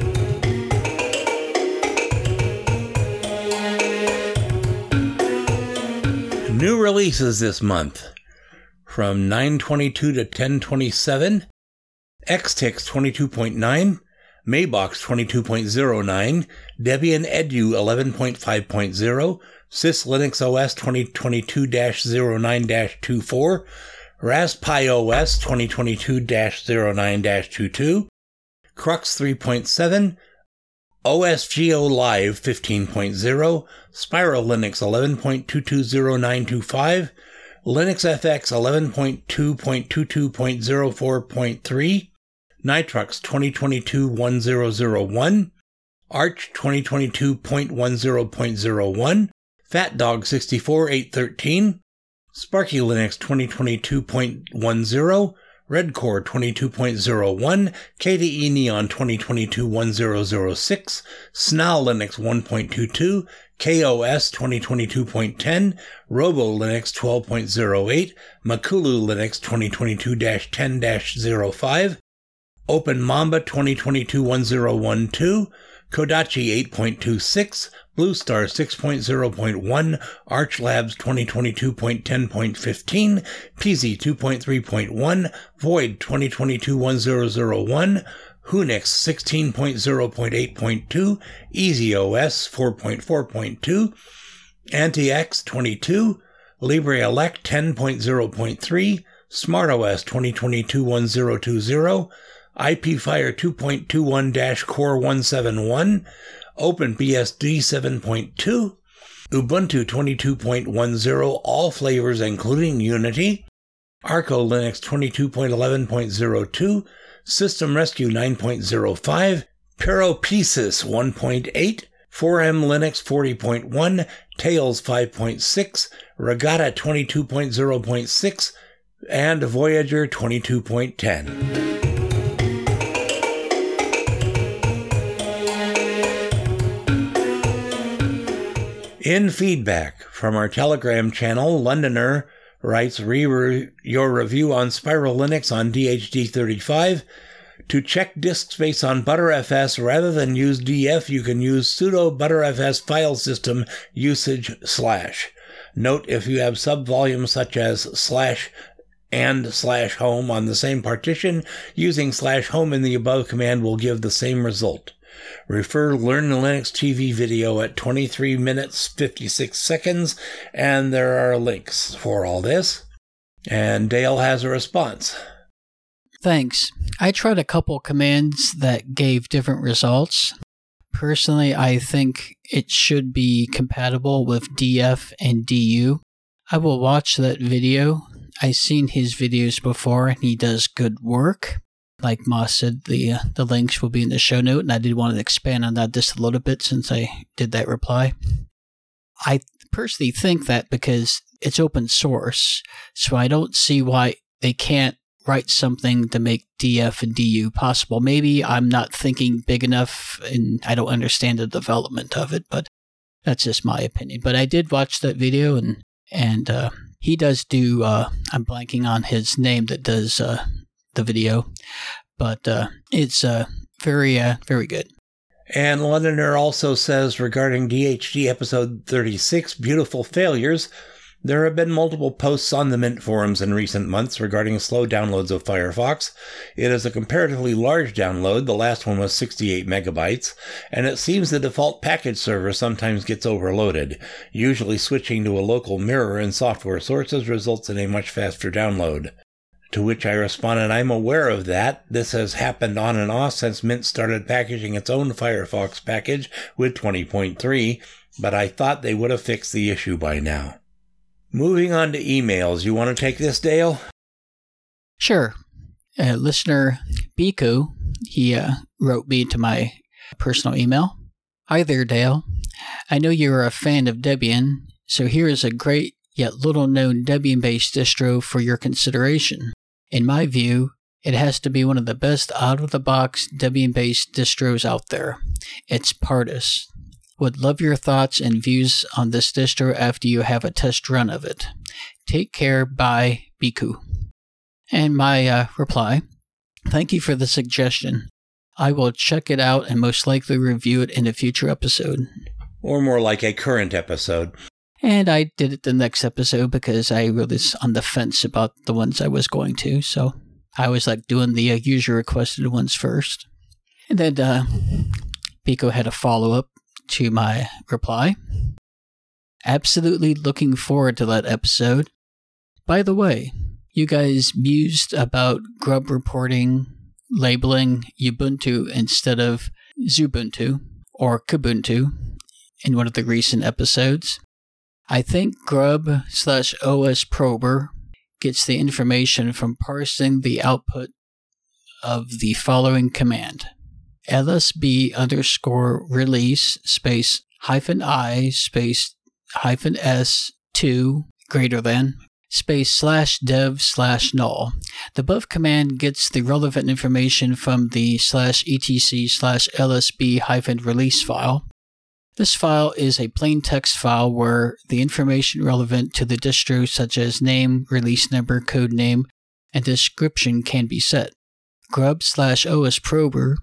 New releases this month. From 922 to 1027, ExTiX 22.9, Mabox 22.09, Debian Edu 11.5.0, Sys Linux OS 2022-09-24, Raspi OS 2022-09-22, Crux 3.7, OSGeo Live 15.0, Spiral Linux 11.220925, Linux FX 11.2.22.04.3, Nitrux 2022-1001, Arch 2022.10.01, FatDog 64.813, Sparky Linux 2022.10, Redcore 22.01, KDE Neon 2022-1006, Snal Linux 1.22, KOS 2022.10, Robo Linux 12.08, Makulu Linux 2022-10-05, Open Mamba 2022-1012, Kodachi 8.26, Bluestar 6.0.1, Arch Labs 2022.10.15, PZ 2.3.1, Void 2022-1001, Whonix 16.0.8.2, EasyOS 4.4.2, AntiX 22, LibreELEC 10.0.3, SmartOS 2022-1020, IPFire 2.21-Core 171, OpenBSD 7.2, Ubuntu 22.10, all flavors including Unity, Arco Linux 22.11.02, System Rescue 9.05, Peropesis 1.8, 4M Linux 40.1, Tails 5.6, Regata 22.0.6, and Voyager 22.10. In feedback from our Telegram channel, Londoner writes re your review on Spiral Linux on DHD35. To check disk space on ButterFS, rather than use df, you can use sudo butterfs file system usage slash. Note if you have subvolumes such as slash and slash home on the same partition, using slash home in the above command will give the same result. Refer Learn Linux TV video at 23 minutes 56 seconds, and there are links for all this. And Dale has a response. Thanks. I tried a couple commands that gave different results. Personally, I think it should be compatible with DF and DU. I will watch that video. I've seen his videos before and he does good work like Moss said, the uh, the links will be in the show note, and I did want to expand on that just a little bit since I did that reply. I personally think that because it's open source, so I don't see why they can't write something to make DF and DU possible. Maybe I'm not thinking big enough and I don't understand the development of it, but that's just my opinion. But I did watch that video and and uh, he does do. Uh, I'm blanking on his name that does uh, the video, but uh, it's uh, very, uh, very good. And Londoner also says regarding DHD episode 36, Beautiful Failures, there have been multiple posts on the Mint forums in recent months regarding slow downloads of Firefox. It is a comparatively large download, the last one was 68 megabytes, and it seems the default package server sometimes gets overloaded. Usually switching to a local mirror in software sources results in a much faster download. To which I responded, I'm aware of that. This has happened on and off since Mint started packaging its own Firefox package with 20.3, but I thought they would have fixed the issue by now. Moving on to emails. You want to take this, Dale? Sure. Uh, listener Biku, he uh, wrote me to my personal email. Hi there, Dale. I know you're a fan of Debian, so here is a great yet little known Debian based distro for your consideration. In my view, it has to be one of the best out of the box Debian based distros out there. It's Pardus. Would love your thoughts and views on this distro after you have a test run of it. Take care. Bye, Biku. And my uh, reply Thank you for the suggestion. I will check it out and most likely review it in a future episode. Or more like a current episode. And I did it the next episode because I really was on the fence about the ones I was going to. So I was like doing the uh, user requested ones first. And then uh, Biku had a follow up to my reply. Absolutely looking forward to that episode. By the way, you guys mused about grub reporting labeling Ubuntu instead of Xubuntu or Kubuntu in one of the recent episodes. I think grub slash OS prober gets the information from parsing the output of the following command lsb underscore release space hyphen i space hyphen s 2 greater than space slash dev slash null. The above command gets the relevant information from the slash etc slash lsb hyphen release file. This file is a plain text file where the information relevant to the distro, such as name, release number, code name, and description, can be set. Grub slash OS prober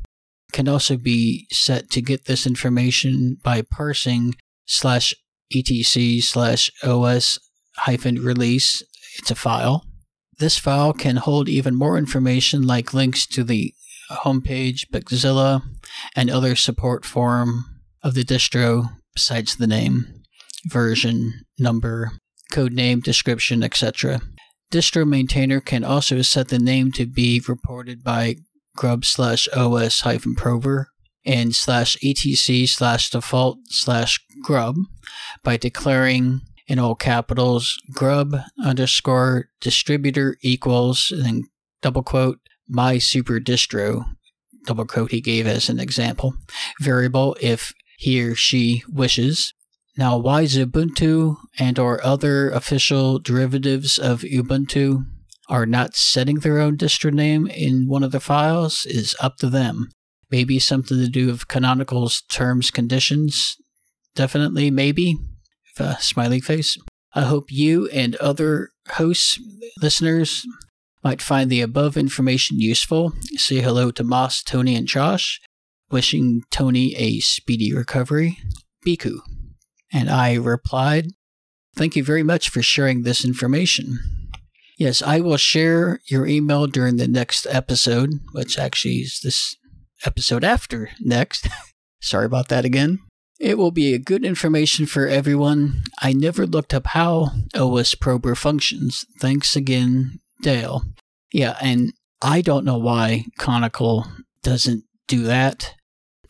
can also be set to get this information by parsing slash etc slash os hyphen release. It's a file. This file can hold even more information like links to the homepage, Bugzilla, and other support forum of the distro besides the name, version, number, code name, description, etc. Distro maintainer can also set the name to be reported by grub slash os hyphen prober and slash etc slash default slash grub by declaring in all capitals grub underscore distributor equals and then double quote my super distro double quote he gave as an example variable if he or she wishes now why ubuntu and or other official derivatives of ubuntu are not setting their own distro name in one of the files is up to them maybe something to do with canonical's terms conditions definitely maybe uh, smiley face. I hope you and other hosts, listeners, might find the above information useful. Say hello to Moss, Tony, and Josh. Wishing Tony a speedy recovery. Biku. And I replied, Thank you very much for sharing this information. Yes, I will share your email during the next episode, which actually is this episode after next. Sorry about that again. It will be a good information for everyone. I never looked up how OS Prober functions. Thanks again, Dale. Yeah, and I don't know why Canonical doesn't do that.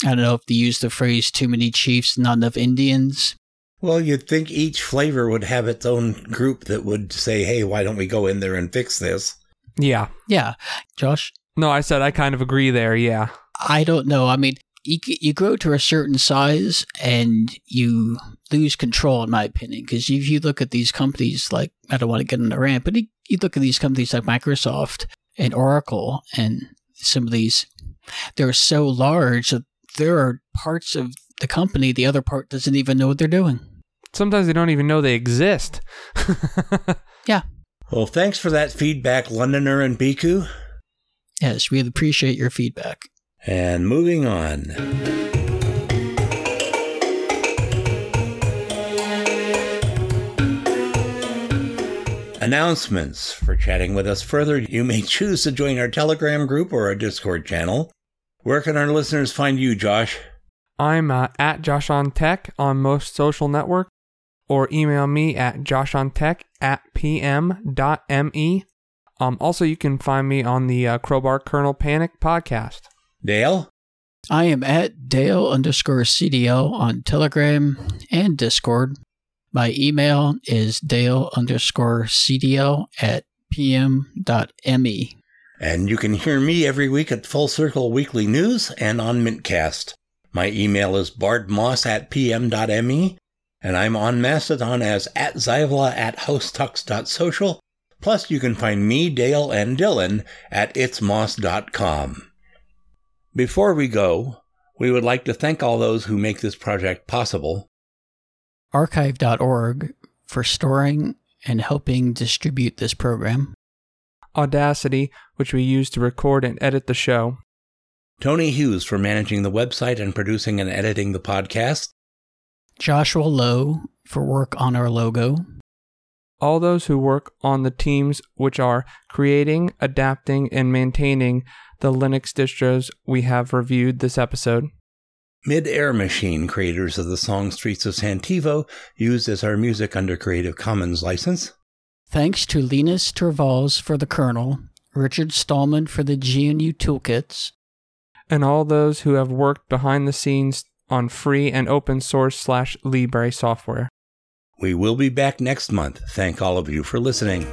I don't know if they use the phrase too many chiefs, not enough Indians. Well, you'd think each flavor would have its own group that would say, hey, why don't we go in there and fix this? Yeah. Yeah. Josh? No, I said I kind of agree there. Yeah. I don't know. I mean, you, you grow to a certain size and you lose control, in my opinion. Because if you look at these companies like, I don't want to get on the rant, but you look at these companies like Microsoft and Oracle and some of these, they're so large that there are parts of the company, the other part doesn't even know what they're doing. Sometimes they don't even know they exist. yeah. Well, thanks for that feedback, Londoner and Biku. Yes, we appreciate your feedback. And moving on. Announcements. For chatting with us further, you may choose to join our Telegram group or our Discord channel. Where can our listeners find you, Josh? I'm uh, at Josh on Tech on most social networks, or email me at joshontech at pm.me. Um, also, you can find me on the uh, Crowbar Kernel Panic podcast. Dale? I am at Dale underscore CDL on Telegram and Discord. My email is Dale underscore CDL at pm.me. And you can hear me every week at Full Circle Weekly News and on Mintcast. My email is bardmoss at pm.me, and I'm on Mastodon as at Zyvla at hostux.social. Plus, you can find me, Dale, and Dylan at itsmoss.com. Before we go, we would like to thank all those who make this project possible. Archive.org for storing and helping distribute this program. Audacity, which we use to record and edit the show. Tony Hughes for managing the website and producing and editing the podcast. Joshua Lowe for work on our logo. All those who work on the teams which are creating, adapting, and maintaining the Linux distros we have reviewed this episode. Mid Air Machine, creators of the song Streets of Santivo, used as our music under Creative Commons license. Thanks to Linus Torvalds for the kernel, Richard Stallman for the GNU toolkits, and all those who have worked behind the scenes on free and open source slash Libre software. We will be back next month. Thank all of you for listening.